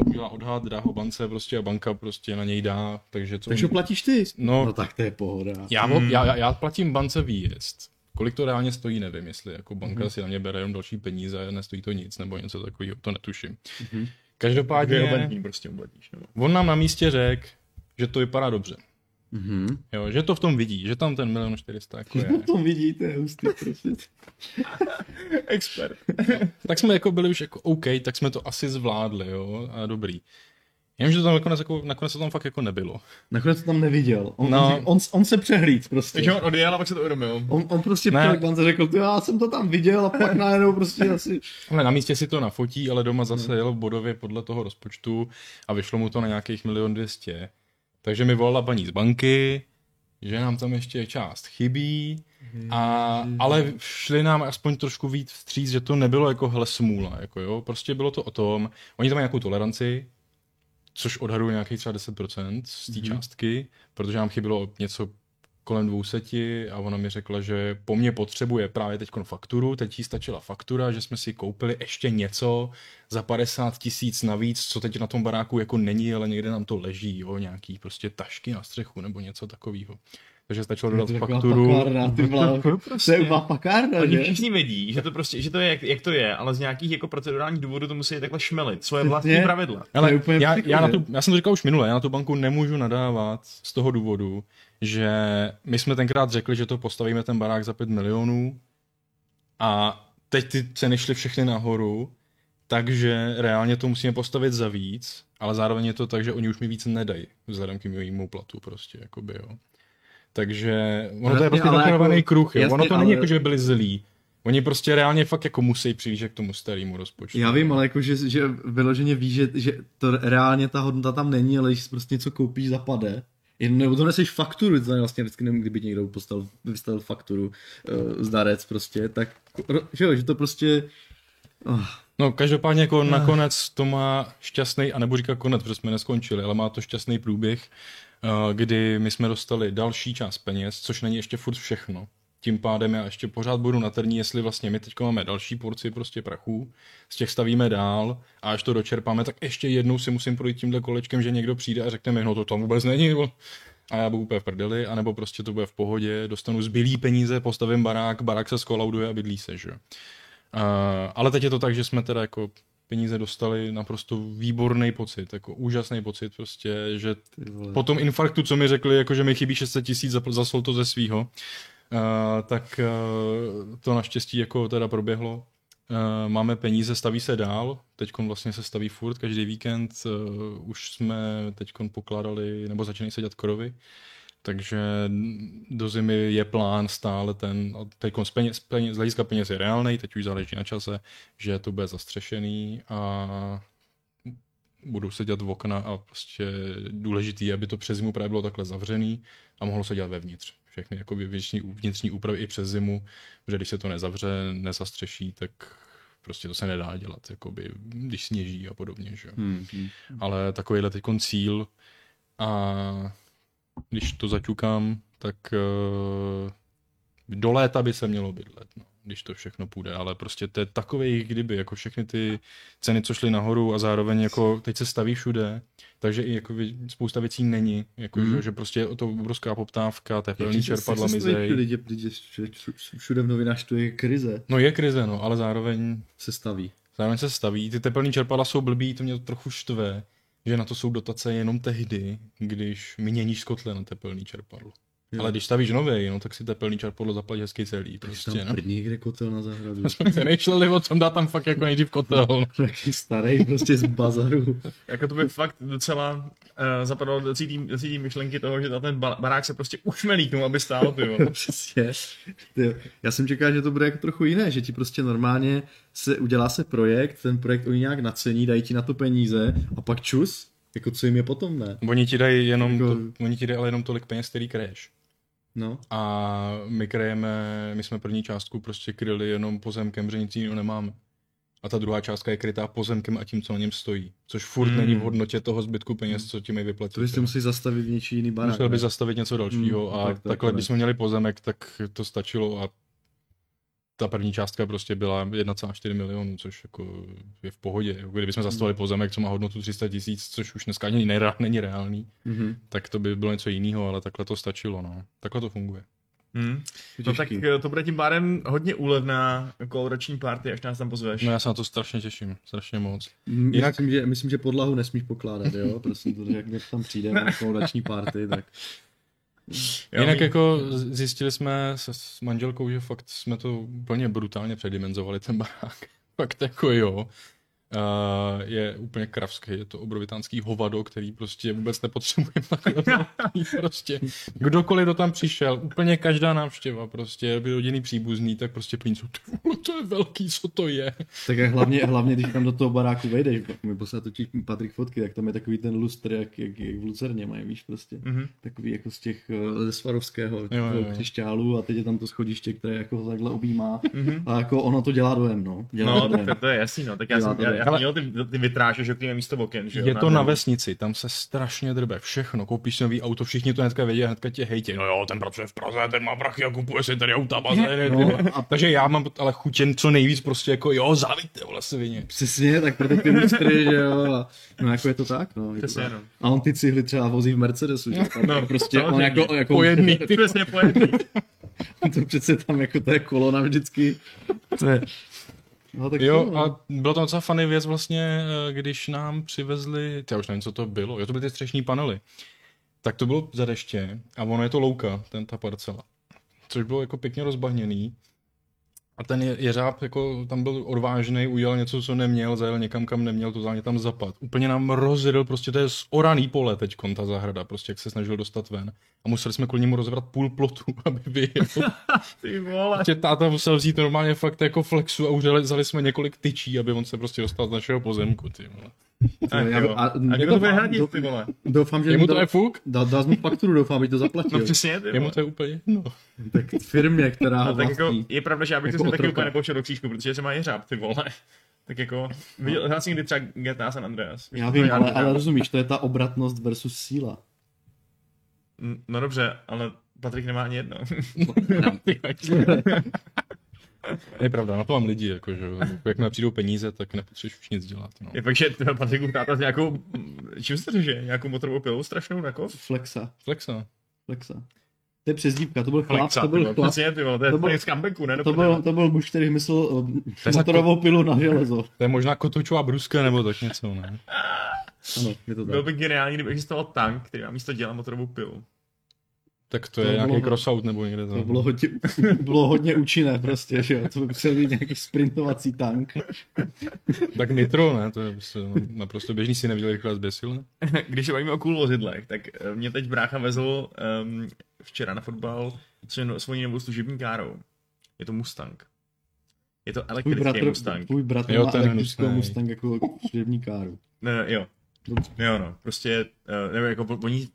udělá odhad, dá ho bance prostě a banka prostě na něj dá, takže co... Takže ho platíš ty? No, No tak to je pohoda. já, ho, já, já- já platím bance výjezd. Kolik to reálně stojí, nevím, jestli jako banka Mhm. si na mě bere jenom další peníze, nestojí to nic, nebo něco takového, to netuším. Mhm. Dvě Každopádně, obentní prostě uplatíš. No. on nám na místě řekl, že to vypadá dobře. Mhm. Jo, že to v tom vidí, že tam ten milion 400 jako je. No to vidíte, je hustý prostě. Expert. tak jsme jako byli už jako OK, tak jsme to asi zvládli, jo, a dobrý. Jenomže to tam nakonec, jako, nakonec to tam fakt jako nebylo. Nakonec to tam neviděl. On, No. on, on, on se přehlíd prostě. Takže on odjel a pak se to uvědomil. On, on prostě Ne. přijel k bance řekl, "Ty, já jsem to tam viděl a pak najednou prostě asi... Ale na místě si to nafotí, ale doma zase jel bodově podle toho rozpočtu a vyšlo mu to na nějakých milion dvěstě. Takže mi volala paní z banky, že nám tam ještě část chybí, a, ale šli nám aspoň trošku víc vstříc, že to nebylo jako hle smůla, jako jo, prostě bylo to o tom, oni tam mají nějakou toleranci, což odhadují nějakých třeba 10% z té Mhm. částky, protože nám chybilo něco kolem 200 a ona mi řekla, že po mně potřebuje právě teď fakturu, teď jí stačila faktura, že jsme si koupili ještě něco za 50 tisíc navíc, co teď na tom baráku jako není, ale někde nám to leží, jo, nějaký prostě tašky na střechu nebo něco takového. Takže stačilo dodat Taková fakturu. Pakárna, ty vole. To je úplná pakárna, Oni že? všichni vědí, že to prostě, že to je, jak, jak to je, ale z nějakých jako procedurálních důvodů to musí takhle šmelit. Svoje vlastní Přesně. pravidla. Ale To je úplně já, já, na tu, já jsem to říkal už minule, já na tu banku nemůžu nadávat z toho důvodu, že my jsme tenkrát řekli, že to postavíme ten barák za 5 milionů a teď ty ceny šly všechny nahoru, takže reálně to musíme postavit za víc, ale zároveň je to tak, že oni už mi víc nedají, vzhledem k mému platu prostě, jakoby, jo. Takže ono to je prostě ale začarovaný jako- kruh, jo. jasně, ono to ale- není jako, že by byli zlí. Oni prostě reálně fakt jako musí přivížet k tomu starému rozpočtu. Já vím, ale jako, že, že vyloženě víš, že, že to reálně ta hodnota tam není, ale když prostě něco koupíš, zapade. Nebo to neseš fakturu, to je vlastně vždycky, nevím, kdyby někdo postavil, vystavil fakturu uh, z darec prostě, tak že jo, že to prostě... Oh, No, každopádně jako nakonec to má šťastný, a nebudu říkat konec, protože jsme neskončili, ale má to šťastný průběh, eh, kdy my jsme dostali další část peněz, což není ještě furt všechno. Tím pádem já ještě pořád budu na trní, jestli vlastně my teď máme další porci prostě prachů, z těch stavíme dál a až to dočerpáme, tak ještě jednou si musím projít tímhle kolečkem, že někdo přijde a řekne mi, no to tam vůbec není, a já budu úplně v prdeli, anebo prostě to bude v pohodě, dostanu zbylý peníze, postavím barák, barák se skolauduje a bydlí se, že jo. Uh, ale teď je to tak, že jsme teda jako peníze dostali naprosto výborný pocit, jako úžasný pocit prostě, že po tom infarktu, co mi řekli, jako že mi chybí 600 tisíc, zaslal to ze svýho, uh, tak uh, to naštěstí jako teda proběhlo. Uh, máme peníze, staví se dál, teď vlastně se staví furt, každý víkend uh, už jsme teď pokládali, nebo začínají se dělat krovy, takže do zimy je plán stále ten, teď z, peněz, peněz, z hlediska peněz je reálný, teď už záleží na čase, že to bude zastřešený a budou se dělat v okna a prostě důležitý je, aby to přes zimu právě bylo takhle zavřený a mohlo se dělat vevnitř. Všechny jako vnitřní, vnitřní úpravy i přes zimu, protože když se to nezavře, nezastřeší, tak prostě to se nedá dělat, jakoby, když sněží a podobně. Že? Hmm, hmm. Ale takovýhle teď cíl a když to zaťukám, tak uh, Do léta by se mělo bydlet, no, když to všechno půjde, ale prostě to je takový kdyby, jako všechny ty ceny, co šly nahoru a zároveň jako teď se staví všude, takže i jako spousta věcí není, jako Mhm. že, že prostě je to obrovská poptávka, teplný Jak se- čerpadla mizej. Lidi, lidi, všude, v novinách to je krize, No je krize, no, ale zároveň se staví. Zároveň se staví, ty teplný čerpadla jsou blbý, to mě trochu štve, že na to jsou dotace jenom tehdy, když měníš z kotle na teplný čerpadlo. Jo. Ale když stavíš nový, no tak si teplný čerpadlo zaplať hezky celý, Prostě, prostě, tam no. první kde kotel na zahradu. Jsme přemýšleli o tom, dát tam fakt jako nejdřív kotel. no. Jaký starý prostě z bazaru. Jako to by fakt docela uh, zapadlo do té myšlenky toho, že na ten ba- barák se prostě ušmelí k tomu, aby stál, ty vole. Přesně. Ty, já jsem čekal, že to bude jako trochu jiné, že ti prostě normálně se udělá se projekt, ten projekt oni nějak nacení, dají ti na to peníze a pak čus, jako co jim je potom, ne? Oni ti dají jenom, Jako- to, oni ti dají ale jenom tolik peněz, který kreješ. No, A my krejeme, my jsme první částku prostě kryli jenom pozemkem, že nic jiného nemáme. A ta druhá částka je krytá pozemkem a tím, co na něm stojí. Což furt Hmm. není v hodnotě toho zbytku peněz, co ti mají vyplatit. to byste museli zastavit v něčí jiný barák. Musel by zastavit něco dalšího Hmm, a tak tak, takhle, konec. když jsme měli pozemek, tak to stačilo a ta první částka prostě byla 1,4 milionů, což jako je v pohodě. Jako Kdybychom zastavili Hmm. pozemek, co má hodnotu 300 tisíc, což už dneska ani nera- není reálný, Mhm. tak to by bylo něco jiného, ale takhle to stačilo. No. Takhle to funguje. Hmm. No tak eh, to bude tím pádem hodně úlevná kolorační party, až nás tam pozveš. No já se na to strašně těším, strašně moc. Jinak- Myslím, že, myslím, že podlahu nesmíš pokládat, jo? Prosím, protože jak tam přijde na kolační party, tak Jinak jako zjistili jsme s, s manželkou, že fakt jsme to úplně brutálně předimenzovali ten barák. fakt jako jo. Uh, je úplně kravský, je to obrovitánský hovado, který prostě vůbec mít prostě. Kdokoliv, kdo tam přišel, úplně každá návštěva, prostě by rodinný příbuzný, tak prostě plín, ty vole, to je velký, co to je. Tak hlavně, hlavně, když tam do toho baráku vejdeš, mi poslal totiž Patrik fotky, tak tam je takový ten lustr, jak, jak, jak v Lucerně mají, víš, prostě. Mhm. Takový jako z těch eh, ze Svarovského jo, toho jo. křišťálu a teď je tam to schodiště, které jako ho takhle objímá. Mhm. A jako ono to dělá dojem, no. Dělá No, dojem. to, to je jasný, no. Tak já Dělá jsem, to já. Já Ale- měl ty, ty vitráže, že ty místo oken, že jo. Je to zemi. na vesnici, tam se strašně drbe, všechno, koupíš si nový auto, všichni to hnedka vědí a hnedka tě hejtě. No jo, ten pracuje v Praze, ten má prachy a kupuje si tady auta, bazény. No, No, a- Takže já mám ale chutěn co nejvíc prostě jako jo, závíte, vole svině. Přesně, tak proto ty lustry, že jo. No jako je to tak, no. Je to Přesně, tak. no. A on ty cihly třeba vozí v Mercedesu, že? No, No, prostě on jako, jako Po jedný. Ty přesně pojedný. to přece tam jako to je kolona vždycky. To je... No, tak Jo, to, a bylo to docela funny věc vlastně, eh, když nám přivezli, já už nevím, co to bylo, jo, to byly ty střešní panely. Tak to bylo za deště a ono je to louka, ten, ta parcela. Což bylo jako pěkně rozbahněný. A ten je- jeřáb jako tam byl odvážný, udělal něco, co neměl, zajel někam, kam neměl, to záně tam zapad. Úplně nám rozjedl, prostě to je oraný pole teď ta zahrada, prostě jak se snažil dostat ven. A museli jsme kvůli němu rozvrat půl plotu, aby vyjel. Ty vole. Táta musel vzít normálně fakt jako flexu a vzali jsme několik tyčí, aby on se prostě dostal z našeho pozemku, ty vole. Já- jo. a- A kdo to bude hradit, ty vole? Doufám, že Jemu mu to je fuk? dal jsi mu fakturu, doufám, aby to zaplatil. No přesně, ty Jemu vole. to je úplně jedno. Tak firmě, která No, ho tak jako, je pravda, že já bych Jako to taky úplně nepošel do křížku, protože se má jeřáb, ty vole. Tak jako, viděl, hrál jsi někdy třeba GTA San Andreas? Já vím, ale, ale rozumíš, to je ta obratnost versus síla. No dobře, ale Patrik nemá ani jedno. Je pravda, na to mám lidi, jako, že jo. jakmile přijdou peníze, tak nepotřebuješ už nic dělat. No. Je fakt, že Patrik táta s nějakou, čím se to že? Nějakou motorovou pilou strašnou na kov? Flexa, Flexa. flexa. To je přezdívka, to byl chlap, Flexa, to byl chlap, Přesně, ty vole, to je to byl- to z comebacku, ne? to byl, to byl muž, který myslel uh, motorovou pilu na železo. To je možná kotoučová bruska nebo tak něco, ne? Ano, je to Byl tak. by geniální, kdyby existoval tank, který má místo dělat motorovou pilu. Tak to, To je bylo- nějaký crossout nebo někde To to. bylo hodně, bylo hodně účinné prostě, že jo. To by musel být nějaký sprintovací tank. Tak nitro, ne? To je prostě naprosto běžný si neviděl rychle zběsil, ne? Když se bavíme o cool vozidlech, tak eh, mě teď brácha vezl um, včera na fotbal svou- svojí novou služební károu. Je to Mustang. Je to Tvůj elektrický bratr, Mustang. tvůj bratr Jo, má elektrickou hnusnej. Mustang jako služební káru. Ne, jo. Jo, no, prostě, uh, nebo jako oni...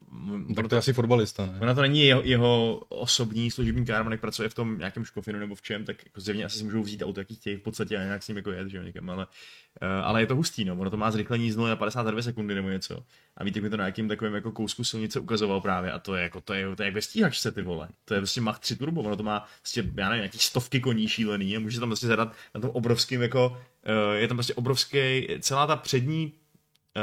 Tak to je asi fotbalista, ne? Ona to není jeho, jeho osobní služební kárma, nech pracuje v tom nějakém škofinu nebo v čem, tak jako zjevně asi si můžou vzít auto, jaký chtějí v podstatě a nějak s ním jako jet, že jo, někam, ale, uh, ale je to hustý, no, ono to má zrychlení z 0 na 52 sekundy nebo něco. A víte, mi to na jakým takovém jako kousku silnice ukazoval právě a to je jako, to je, to je jak ve stíhačce, ty vole. To je prostě Mach 3 turbo, ono to má prostě, já nevím, nějaký stovky koní šílený a může tam prostě zadat na tom obrovským jako, uh, je tam prostě obrovský, celá ta přední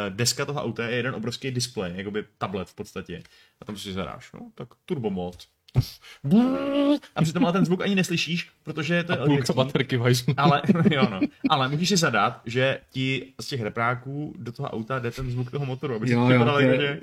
deska toho auta je jeden obrovský displej, jakoby tablet v podstatě. A tam si zadáš, no, tak turbo mod. A přitom ale ten zvuk ani neslyšíš, protože to je A elektrický. baterky. Ale, jo no. Ale můžeš si zadat, že ti z těch repráků do toho auta jde ten zvuk toho motoru, aby si Jo, to jo, vypadalo, to je, že...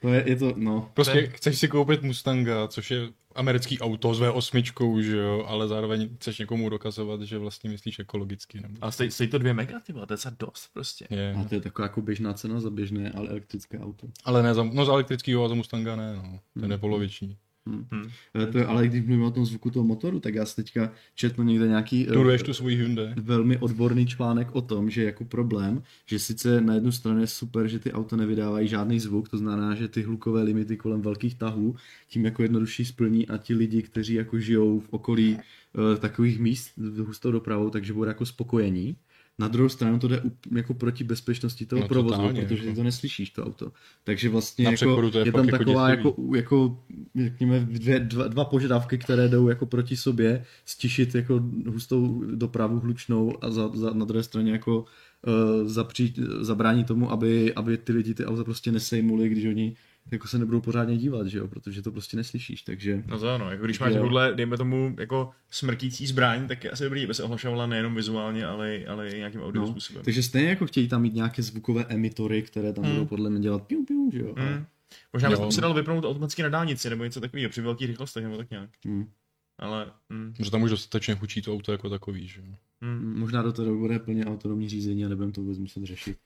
to je, je to, no. Prostě chceš si koupit Mustanga, což je americký auto s V8, že jo, ale zároveň chceš někomu dokazovat, že vlastně myslíš ekologicky. Nebo... Ale stojí, stojí to dvě mega, ty vole, to je za dost prostě. Je. A to je taková jako běžná cena za běžné, ale elektrické auto. Ale ne za, no za elektrického a za Mustanga ne, no. Ten je poloviční. Hm. Ale, to je, ale když mluvím o tom zvuku toho motoru, tak já jsem teďka četl někde nějaký eh, tu svůj Hyundai. velmi odborný článek o tom, že jako problém, že sice na jednu stranu je super, že ty auta nevydávají žádný zvuk, to znamená, že ty hlukové limity kolem velkých tahů tím jako jednodušší splní a ti lidi, kteří jako žijou v okolí uh, takových míst s hustou dopravou, takže budou jako spokojení. Na druhou stranu to jde jako proti bezpečnosti toho No, provozu, totálně, protože jako. ty to neslyšíš, to auto. Takže vlastně Na jako, to je je tam jako taková jako, jako, řekněme, dvě, dva, dva požadavky, které jdou jako proti sobě, stišit jako hustou dopravu hlučnou a za, za, na druhé straně jako uh, zapřít, zabránit tomu, aby, aby ty lidi ty auta prostě nesejmuli, když oni jako se nebudou pořádně dívat, že jo, protože to prostě neslyšíš, takže No to ano, jako když máš takovouhle, dejme tomu, jako smrtící zbraň, tak je asi dobrý, aby se ohlašovala nejenom vizuálně, ale, ale i nějakým audio no, způsobem. takže stejně jako chtějí tam mít nějaké zvukové emitory, které tam Hmm. budou podle mě dělat piu, piu, že jo. Mm. Možná bys se dal vypnout automaticky na dálnici, nebo něco takového, při velkých rychlostech, nebo tak nějak. Hmm. Ale, mm, Že tam už dostatečně hučí to auto jako takový, že jo. mm, Možná do té doby bude plně autonomní řízení a nebudeme to vůbec muset řešit.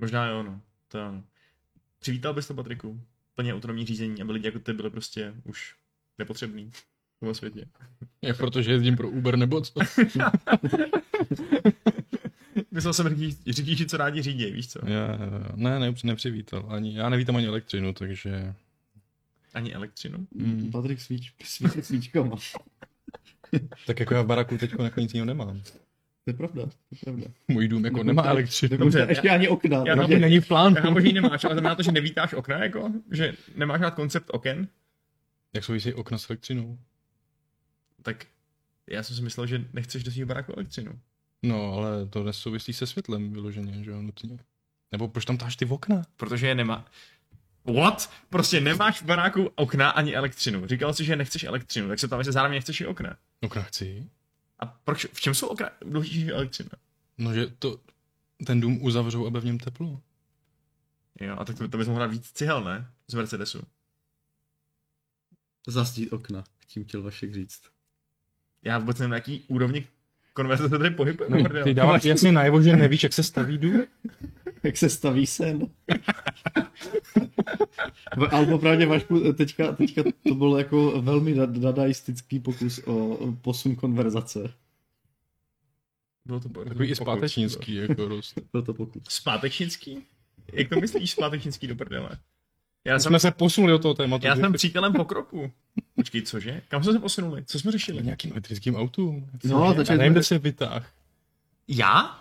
možná jo, no. To ano. Přivítal bys to, Patriku? Plně autonomní řízení, aby lidi jako ty byli prostě už nepotřebný ve světě. Je protože jezdím pro Uber nebo co? Myslel jsem řidiči, řidiči, co rádi řídí, víš co? Já, ne, ne, nepřivítal. Ani, já nevítám ani elektřinu, takže... Ani elektřinu. Mm. Patrik svíč, svítil svíčkama. Tak jako já v baraku teď jako nic jiného nemám. To je pravda, to je pravda. Můj dům jako nemá elektřinu. Dobře, ještě ani okna. já to není v plánu. Já ji nemáš, ale znamená to, že nevítáš okna, jako? Že nemáš rád koncept oken? Jak souvisí okna s elektřinou? Tak já jsem si myslel, že nechceš do svého baráku elektřinu. No, ale to nesouvisí se světlem vyloženě, že jo, nutně. Nebo proč tam táš ty okna? Protože je nemá. What? Prostě nemáš v baráku okna ani elektřinu. Říkal jsi, že nechceš elektřinu, tak se tam, že zároveň nechceš i okna. Okna chci. A proč, v čem jsou okna důležitější než elektřina? No, že to, ten dům uzavřou, aby v něm teplo. Jo, a tak to, to bys mohl hrát víc cihel, ne? Z Mercedesu. Zastít okna, tím chtěl Vašek říct. Já vůbec nevím, na jaký úrovni konverzace tady pohybujeme. No, ty dáváš jasně najevo, že nevíš, jak se staví dům? Jak se staví sen? Ale popravdě Vašku, teďka, teďka to byl jako velmi da- dadaistický pokus o posun konverzace. Bylo to bylo Takový i zpátečnický, jako rost. Byl to pokus. Zpátečnický? Jak to myslíš zpátečnický do prdele? Já jsem, Jsme se posunuli do toho tématu. já že- jsem přítelem pokroku. Počkej, cože? Kam jsme se posunuli? Co jsme řešili? nějakým elektrickým autům. No, začali nevím, kde se vytáh. Já?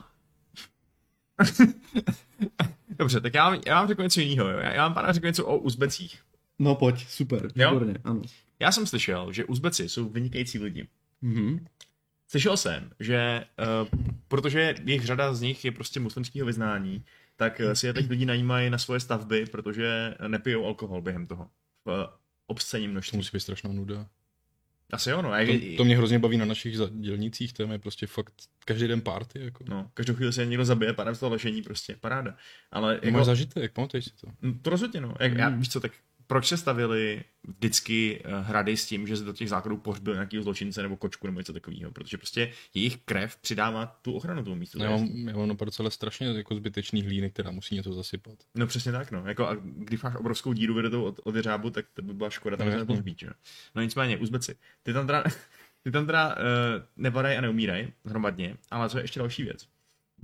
Dobře, tak já, já vám řeknu něco jiného. Jo? Já, já vám pana řeknu něco o Uzbecích. No pojď, super, výborně, ano. Já jsem slyšel, že Uzbeci jsou vynikající lidi. Mhm. Slyšel jsem, že uh, protože jejich řada z nich je prostě muslimského vyznání, tak uh, si je teď lidi najímají na svoje stavby, protože nepijou alkohol během toho. V uh, obscením To množství. musí být strašná nuda. Asi jo, no. To, to mě hrozně baví na našich dělnicích, tam je prostě fakt každý den party, jako. No, každou chvíli se někdo zabije, pane z toho lešení, prostě, paráda. Ale Jako... jako, Máš zažitek, pamatuješ si to? No, To rozhodně, no. Jak, já, víš co, tak proč se stavili vždycky eh, hrady s tím, že se do těch základů pohřbil nějaký zločince nebo kočku nebo něco takového? Protože prostě jejich krev přidává tu ochranu tomu místu. Já mám, já mám na parcele strašně jako zbytečný hlíny, která musí něco zasypat. No přesně tak, no. Jako, a když máš obrovskou díru vedetou od, od jeřábu, tak to by byla škoda tam No, že? jo. No nicméně, Uzbeci, ty tam teda, ty tam teda uh, nepadají a neumírají hromadně, ale co je ještě další věc.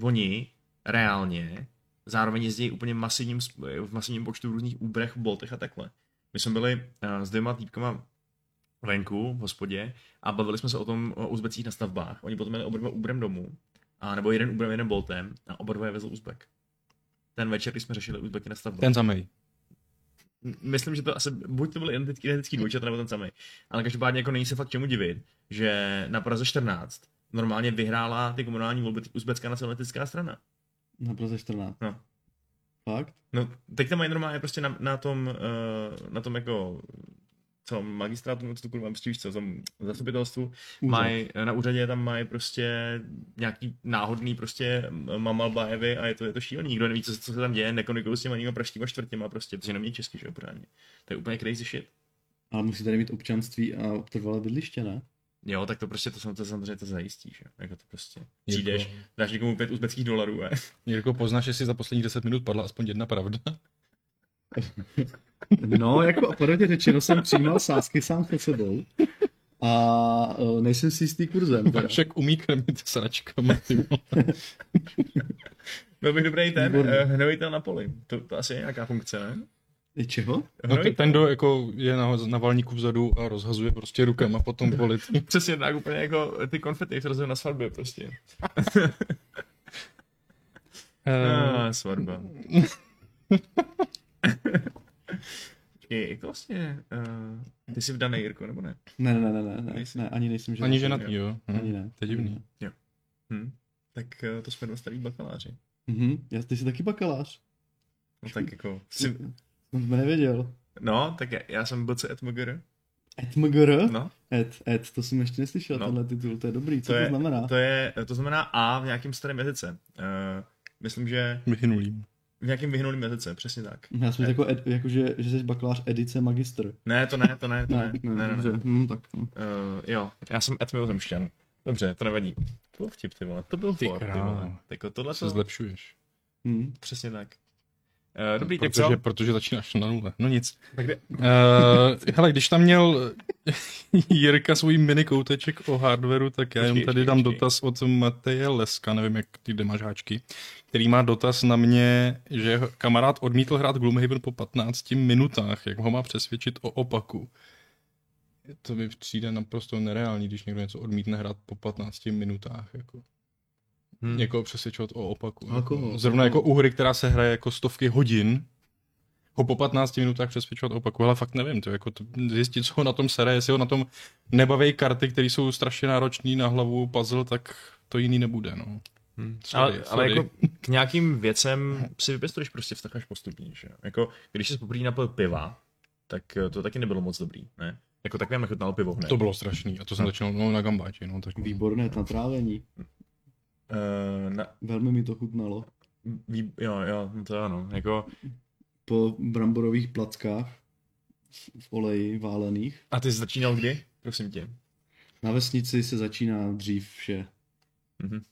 Oni reálně zároveň jezdí úplně masivním, sp- v masivním počtu různých úbrech, boltech a takhle. My jsme byli uh, s dvěma týpkama venku v hospodě a bavili jsme se o tom o Uzbecích na stavbách. Oni potom měli oba dva úbrem domů, a nebo jeden úbrem, jeden boltem a oba dva je vezl Uzbek. Ten večer, když jsme řešili Uzbeky na stavbách. Ten samej. M- Myslím, že to asi, buď to byl identický, identický dvojčata, nebo ten samý. Ale každopádně jako není se fakt čemu divit, že na Praze 14 normálně vyhrála ty komunální volby uzbecká nacionalistická strana. Na Praze 14. No. Fakt? No, teď tam mají normálně prostě na, na tom, uh, na tom jako co magistrátu, nebo co to kurva, prostě víš co, tom zastupitelstvu, mají, na úřadě tam mají prostě nějaký náhodný prostě mamalbajevy a je to, je to šílený, nikdo neví, co, co se tam děje, nekonikují s těma jinými pražskýma čtvrtěma prostě, protože nemějí český, že jo. To je úplně crazy shit. Ale musí tady mít občanství a trvalé bydliště, ne? Jo, tak to prostě to, to samozřejmě to zajistí, že? Jako to prostě. Jirko. Přijdeš, dáš někomu pět uzbeckých dolarů, a Jirko, poznáš, jestli za posledních 10 minut padla aspoň jedna pravda? No, jako poradě řečeno jsem přijímal sázky sám se sebou. A uh, nejsem si jistý kurzem. teda. Však umí krmit sračkama, ty. Byl bych dobrý ten uh, hnojitel na poli. To, to asi je nějaká funkce, ne? Je Čeho? No, ten, kdo jako je na, na valníku vzadu a rozhazuje prostě rukama potom polit. Přesně tak, úplně jako ty konfety, které jsou na svatbě prostě. Uh, Ah, svatba. Počkej, jak to vlastně, uh, ty jsi vdaný, Jirko, nebo ne? Ne, ne, ne, ne, ne, ne ani nejsem ženatý. ani ženatý, jo. Ani Hm, ne. To je divný. Hm. Tak uh, to jsme dva starý bakaláři. Mhm, já, ty jsi taky bakalář. No tak jako, si, Jsem to nevěděl. no, tak já, já jsem BC Etmgr. Etmgr? No, Ed, Ed, to jsem ještě neslyšel, No. tenhle titul, to je dobrý, co To to, je- znamená? to je, to znamená A v nějakém starém jazyce. Uh, myslím, že Vyhynulým. v nějakém vyhnulém jazyce, přesně tak. Já jsem jako, ed, jako že, že jsi bakalář edice magistr. Ne, to ne, to ne, to ne, ne, ne, ne. dobře, hm, tak. Uh, jo, já jsem etmilozemšťan. Dobře, to nevadí. To byl vtip, ty vole. To byl Ty for, ty vole. Jako tohle Se to... zlepšuješ. Hm. Přesně tak. Uh, dobrý, tak protože, co? protože začínáš na nule. No nic. Tak kde... Uh, hele, když tam měl Jirka svůj mini kouteček o hardwareu, tak já jim tady dám dotaz od Mateje Leska, nevím, jak ty háčky, který má dotaz na mě, že kamarád odmítl hrát Gloomhaven po 15 minutách, jak ho má přesvědčit o opaku. To mi přijde naprosto nereální, když někdo něco odmítne hrát po 15 minutách. Jako. Hmm. Někoho přesvědčovat o opaku. Jako- Zrovna jako u hry, která se hraje jako stovky hodin, ho po 15 minutách přesvědčovat o opaku, ale fakt nevím, to jako to zjistit, co ho na tom sere, jestli ho na tom nebaví karty, které jsou strašně náročné na hlavu puzzle, tak to jiný nebude, no. Hmm. Sorry, ale, ale sorry. jako k nějakým věcem si vypěstuješ prostě vztah až postupně, že? jo? Jako, když jsi poprvé napil piva, tak eh, to taky nebylo moc dobrý, ne? Jako tak nám nechutnalo pivo hned. To bylo strašný a to jsem No. začal no, na gambáči, no, tak Výborné na trávení. Uh, na, Velmi mi to chutnalo. vý, jo, jo, no to ano, jako, Po bramborových plackách v oleji válených. a ty jsi začínal kdy? Prosím tě. Na vesnici se začíná dřív vše. Mhm.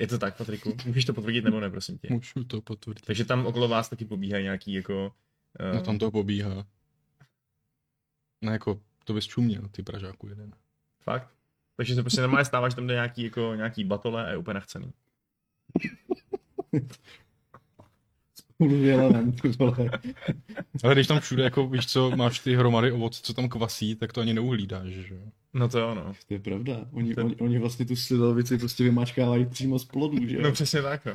Je to tak, Patriku? Můžeš to potvrdit nebo ne, prosím tě? můžu to potvrdit. Takže tam okolo vás taky pobíhají nějaký jako... Uh, No tam to pobíhá. No jako, to bys čuměl, ty Pražáku jeden. Fakt? Takže se prostě normálně stává, že tam jde nějaký, jako, nějaký batole a je úplně nachcený. Ale když tam všude, jako víš co, máš ty hromady ovoce, co tam kvasí, tak to ani neuhlídáš, že jo. No to jo, no. To je pravda. Oni, To- oni, oni vlastně tu slidovici prostě vymačkávají přímo z plodů, že jo? No přesně tak, no.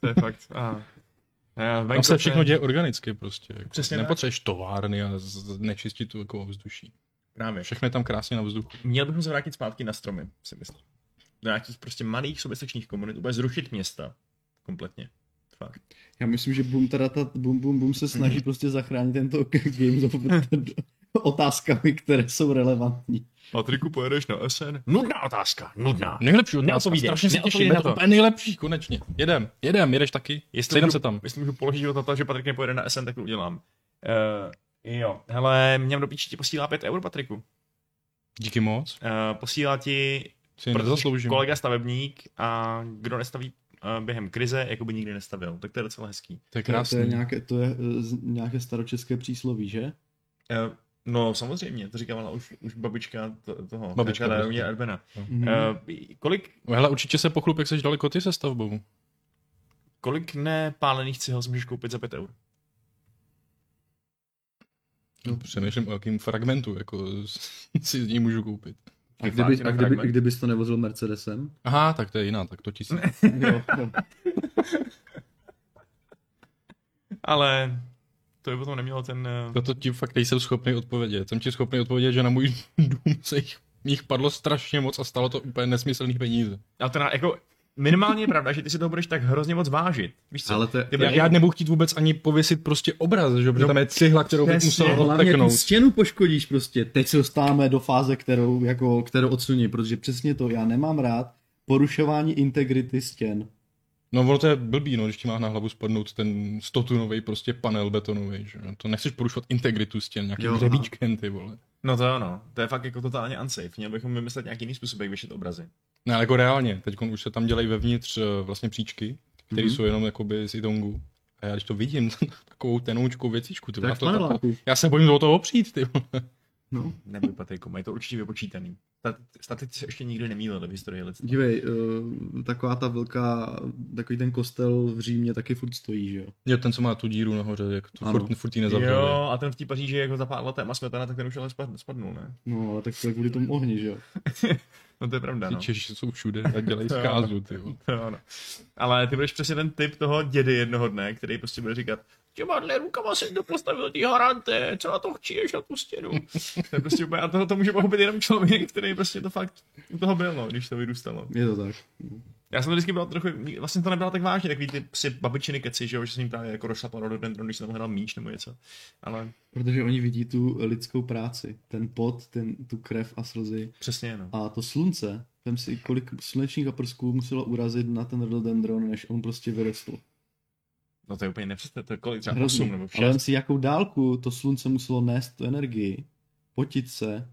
To je fakt. A, a Tam se všechno děje organicky prostě. Jako. Přesně. Nepotřebuješ továrny a nečistit tu jako ovzduší. Právě. Všechno je tam krásně na vzduchu. Měl bychom se vrátit zpátky na stromy, si myslím. Do nějakých prostě malých soběstačných komunit, úplně zrušit města. Kompletně. Fakt. Já myslím, že Boom, teda ta, Boom Boom Boom se snaží prostě zachránit tento game zone otázkami, které jsou relevantní. Patriku, pojedeš na SN? Nudná otázka, nudná. Nejlepší otázka, Neodpovídej, strašně se těším, na je to úplně nejlepší, konečně. Jedem, jedem, jedeš taky, Jestli sejdem můžu- se tam. Jestli můžu položit otázku, že Patrik nepojede na SN, tak to udělám. Uh, jo, hele, mě do píči ti posílá 5 eur, Patriku. Díky moc, Uh, posílá ti si nezasloužím. kolega stavebník a kdo nestaví uh, během krize, jako by nikdy nestavil. Tak to je docela hezký. To je To, je- to je nějaké, to je z- nějaké staročeské přísloví, že? Uh, No samozřejmě, to říkala už, už babička to, toho, Babička, Babička prostě. Arbena. Mhm. Uh, kolik, Hele, určitě se pochlup, jak seš daleko ty se stavbou. kolik nepálených cihel si můžeš koupit za 5 eur? No, přemýšlím o jakým fragmentu, jako si z ní můžu koupit. A, kdyby, a kdyby, kdybys to nevozil Mercedesem? Aha, tak to je jiná, tak to tisíc. jo, jo. Ale to by potom nemělo ten... eh, Toto ti fakt nejsem schopný odpovědět. Jsem ti schopný odpovědět, že na můj dům se jich, jich padlo strašně moc a stalo to úplně nesmyslných peníze. Ale to na, jako, minimálně je pravda, že ty si toho budeš tak hrozně moc vážit. Víš co? Ale to, ty Já, já nebudu chtít vůbec ani pověsit prostě obraz, že? protože No, tam je cihla, kterou bych musel Hlavně tu stěnu poškodíš prostě. Teď se dostáváme do fáze, kterou, jako, kterou odsuní, protože přesně to, já nemám rád porušování integrity stěn. No ono to je blbý, no, když ti má na hlavu spadnout ten 100 tunový prostě panel betonový, že? To nechceš porušovat integritu stěn, nějakým Jo, aha. hřebíčkem, ty vole. No to jo, no. To je fakt jako totálně unsafe. Měl bychom vymyslet nějaký jiný způsob, jak vyšet obrazy. Ne, ale jako reálně, teď už se tam dělají vevnitř eh, vlastně příčky, které Mhm. jsou jenom jakoby z itongu. A já když to vidím, takovou tenoučkou věcičku, ty Tak v to, to, já se bojím do toho opřít, ty vole. No. Neboj, Patriku, mají to určitě vypočítaný. Stat- Statistici se ještě nikdy nemýlili v historii lidstva. Dívej, uh, taková ta velká, takový ten kostel v Římě taky furt stojí, že jo? Jo, ten, co má tu díru nahoře, jak to Ano. furt, furt jí nezavřeli. Jo, a ten v té Paříži, jako zapálila téma smetana, tak ten už ale spad, spadnul, ne? No, ale tak to je kvůli tomu ohni, že jo? No to je pravda, Ty no. Češi jsou všude a dělají zkázu, ty. Jo, no. Ale ty budeš přesně ten typ toho dědy jednoho dne, který prostě bude říkat, těma rukama jsem to postavil ty harante, co na to chceš na tu stěnu. to je prostě úplně, a toho to může pochopit jenom člověk, který prostě to fakt u toho byl, no, když to vyrůstalo. Je to tak. Já jsem to vždycky byl trochu, vlastně to nebylo tak vážně, takový ty psi babičiny keci, že, jo, že jsem jim právě jako rozšlapal rododendron, když jsem tam hledal míč nebo něco. Ale Protože oni vidí tu lidskou práci, ten pot, ten, tu krev a slzy. přesně, no. A to slunce, vem si, kolik slunečních aprsků muselo urazit na ten rhododendron, než on prostě vyrostl. No to je úplně nepředstav, to je kolik, třeba Hrozný. 8 nebo Ale vem 6. si, jakou dálku to slunce muselo nést tu energii, potit se,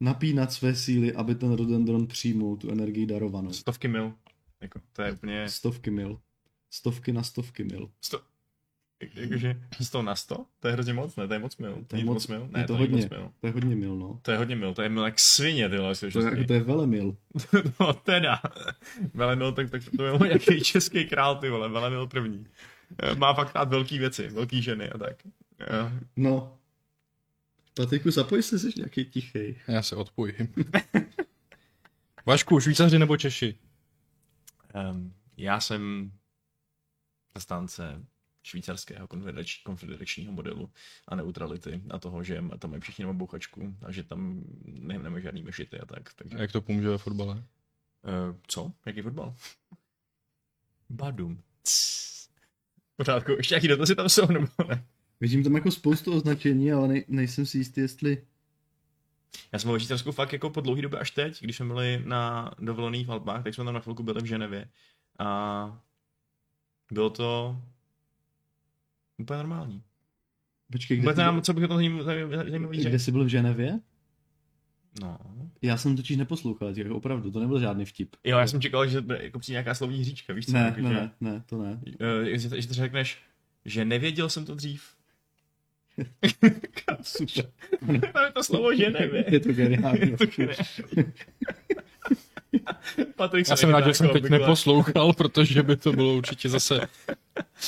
napínat své síly, aby ten rhododendron přijmul tu energii darovanou. Stovky mil. Jako, to je úplně, Stovky mil. Stovky na stovky mil. sto, jak- jakože 100 na 100? To je hrozně moc, ne? To je moc mil. To To je je moc- moc mil? je Ne, to to, není hodně. moc mil. To je hodně mil, no. To je hodně mil, to je mil jak svině, tyhle, To je, to to je velemil. No teda. Velemil, tak, tak to je nějaký český král, ty vole, Velemil první. Má fakt rád velký věci, velký ženy a tak. Eh, No. Patriku, zapoj se, jsi nějaký tichej. Já se odpojím. Vašku, Švýcaři nebo Češi? Um, já jsem zastánce švýcarského konfederač, konfederačního modelu a neutrality a toho, že tam mají všichni nebo bouchačku a že tam ne, nemají žádný mešity a tak. Takže, A jak to pomůže ve fotbale? uh, co? Jaký fotbal? Badum. Cs. Pořádku, ještě nějaký dotazy tam jsou, nebo ne? Vidím tam jako spoustu označení, ale nej, nejsem si jistý, jestli... Já jsem byl ve Švýcarsku fakt jako po dlouhé době až teď, když jsme byli na dovolených v Alpách, tak jsme tam na chvilku byli v Ženevě. A bylo to úplně normální. Počkej, kde, Vůbec nám, co bych o tom zajímavý, kde jsi byl v Ženevě? No. Já jsem totiž neposlouchal, jako opravdu, to nebyl žádný vtip. Jo, já jsem čekal, že jako přijde nějaká slovní hříčka, víš co? Ne, jako, ne, že, ne, ne, to ne. eh, že, že to řekneš, že nevěděl jsem to dřív. Super. Tam je to slovo Ženevě. Je to geniální. Je to geniální. Patrik se Já jsem rád, že jsem teď obvykle. neposlouchal, protože by to bylo určitě zase...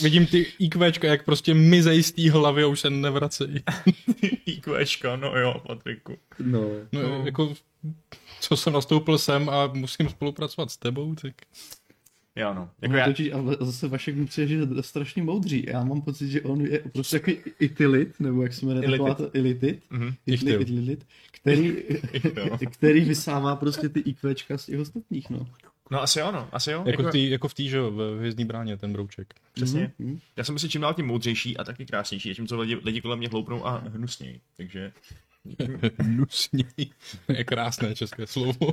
Vidím ty IQčka, jak prostě mizej z té hlavy a už se nevracejí. IQčko, no jo, Patriku. No. No, No. jako, co jsem nastoupil sem a musím spolupracovat s tebou, tak... Jo, no. Jako No, já, totiž, a zase Vašek mi přijde, že je strašně moudří. Já mám pocit, že on je prostě takový itilit, nebo jak se jmenuje Ilitit. taková to ilitit, Mhm. Itilit, který, který vysává prostě ty IQčka z těch ostatních, no. No asi jo, no, asi jo. Jako, tý, jako v té, že jo, v Hvězdný bráně, ten brouček. Přesně. Mhm, mhm. Já jsem si čím dál tím moudřejší a taky krásnější, tím co lidi, lidi kolem mě hloupnou a hnusněji. Takže Hnusný. je krásné české slovo.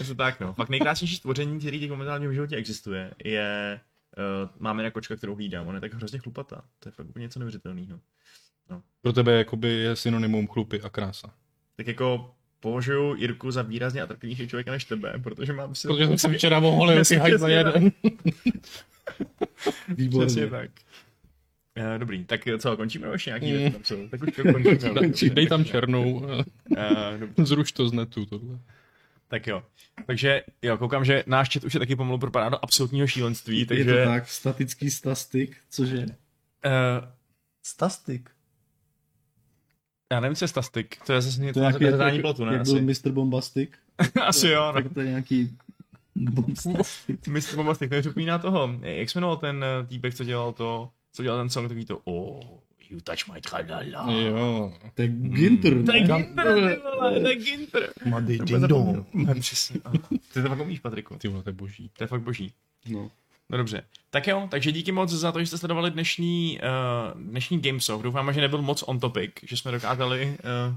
je to tak, no. Fakt nejkrásnější stvoření, který teď momentálně v životě existuje, je uh, máme na kočka, kterou hlídám. Ona je tak hrozně chlupatá. To je fakt úplně něco neuvěřitelného. Pro tebe jakoby je synonymum chlupy a krása. Tak jako považuji Jirku za výrazně atraktivnější člověka než tebe, protože mám si... Protože jsem se včera mohl Přesně hajt za jeden. Přesně Výborně. tak. Uh, dobrý, tak co, končíme nebo ještě nějaký Mm. jsou? Tak už to končíme. Končíme. Dej tam černou, Uh, zruš to z netu, tohle. Tak jo. Takže jo, koukám, že náš chat už je taky pomalu propadá do absolutního šílenství, Je takže... to tak, statický stastik, cože? Uh, Stastik. já nevím, co je stastik. To je zase To je něco nějaký, jak, zadání jak, plotu, ne? jak byl Asi, Mr. Bombastic. asi jo, no. Tak to je nějaký. Mr. Bombastic, to připomíná toho. Jak se jmenoval ten eh, týpek, co dělal to, co dělal ten song, takový to Oh, you touch my tralala. Jo. To je Ginter, To je? Ginter, ty vole, to je Ginter. Mady. Ne, Přesně. Ty to fakt umíš, Patriku. Ty vole, to je boží. To je fakt boží. No. No dobře. Tak jo, takže díky moc za to, že jste sledovali dnešní, uh, dnešní Gamesoft. Doufám, že nebyl moc on topic, že jsme dokázali uh,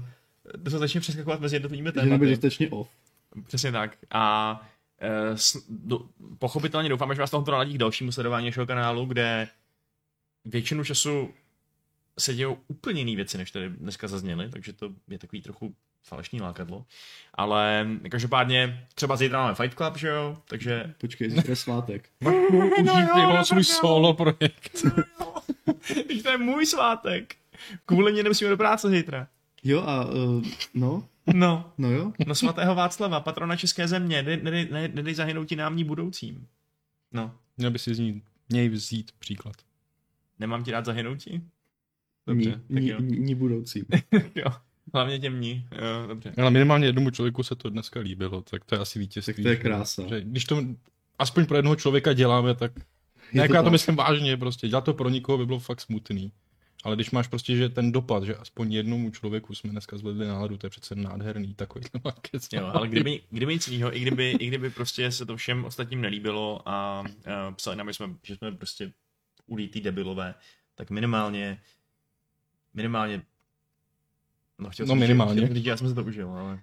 dostatečně přeskakovat mezi jednotlivými Že tématy. nebyl dostatečně off. Přesně tak. A uh, s, do, pochopitelně doufám, že vás tohoto naladí k dalšímu sledování našeho kanálu, kde většinu času se dějou úplně jiné věci, než tady dneska zazněly, takže to je takový trochu falešný lákadlo. Ale každopádně třeba zítra máme Fight Club, že jo? Takže Počkej, zítra je svátek. Užij jo, ty no, svůj solo projekt. Teď to je můj svátek. Kvůli mě nemusíme do práce zítra. Jo a, uh, no, No, no jo. no svatého Václava, patrona České země, nedej, nedej, nedej, zahynout ti námní budoucím. No, Měl by si z ní něj vzít příklad. Nemám ti rád zahynoutí? Dobře, Ní, tak ní, jo. ní budoucí. jo. Hlavně těm ní. Jo, dobře. Ale minimálně jednomu člověku se to dneska líbilo, tak to je asi vítězství. Tak to je krása. Že když to aspoň pro jednoho člověka děláme, tak ne, jako to já to tak. myslím vážně, prostě dělat to pro nikoho by bylo fakt smutný. Ale když máš prostě, že ten dopad, že aspoň jednomu člověku jsme dneska zvedli náladu, to je přece nádherný takový market. Jo, ale kdyby, kdyby nic jiného, i kdyby, i kdyby prostě se to všem ostatním nelíbilo a uh, psali nám, že jsme, že jsme prostě ulítý debilové, tak minimálně, minimálně, no chtěl No, jsem říct, minimálně. chtěl jsem říct, já jsem se to užil, ale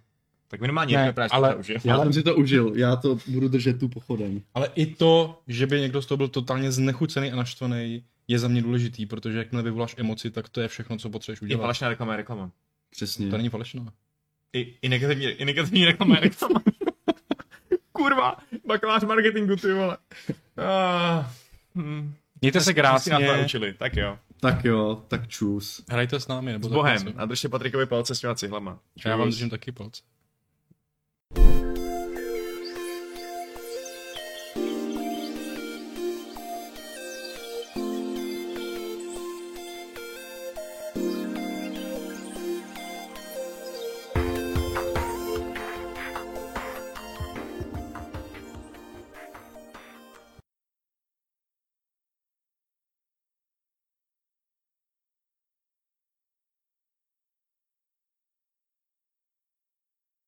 tak minimálně Ne, právě ale- ale, to užil. Já Ale- jsem si to užil, já to budu držet tu pochodeň. Ale i to, že by někdo z toho byl totálně znechucený a naštvaný, je za mě důležitý, protože jakmile vyvoláš emoci, tak to je všechno, co potřebuješ I udělat. falešná reklama je reklama. Přesně. To není falešná. I, i, negativní, i negativní reklama je reklama. Kurva, bakalář marketingu, ty vole. Uh, hm. Mějte se krásně, tak jo. Tak jo, tak čus. hrajte s námi. Nebo S Bohem. A držte Patrikovi palce s těma cihlama. Já vám Čus. držím taky palce.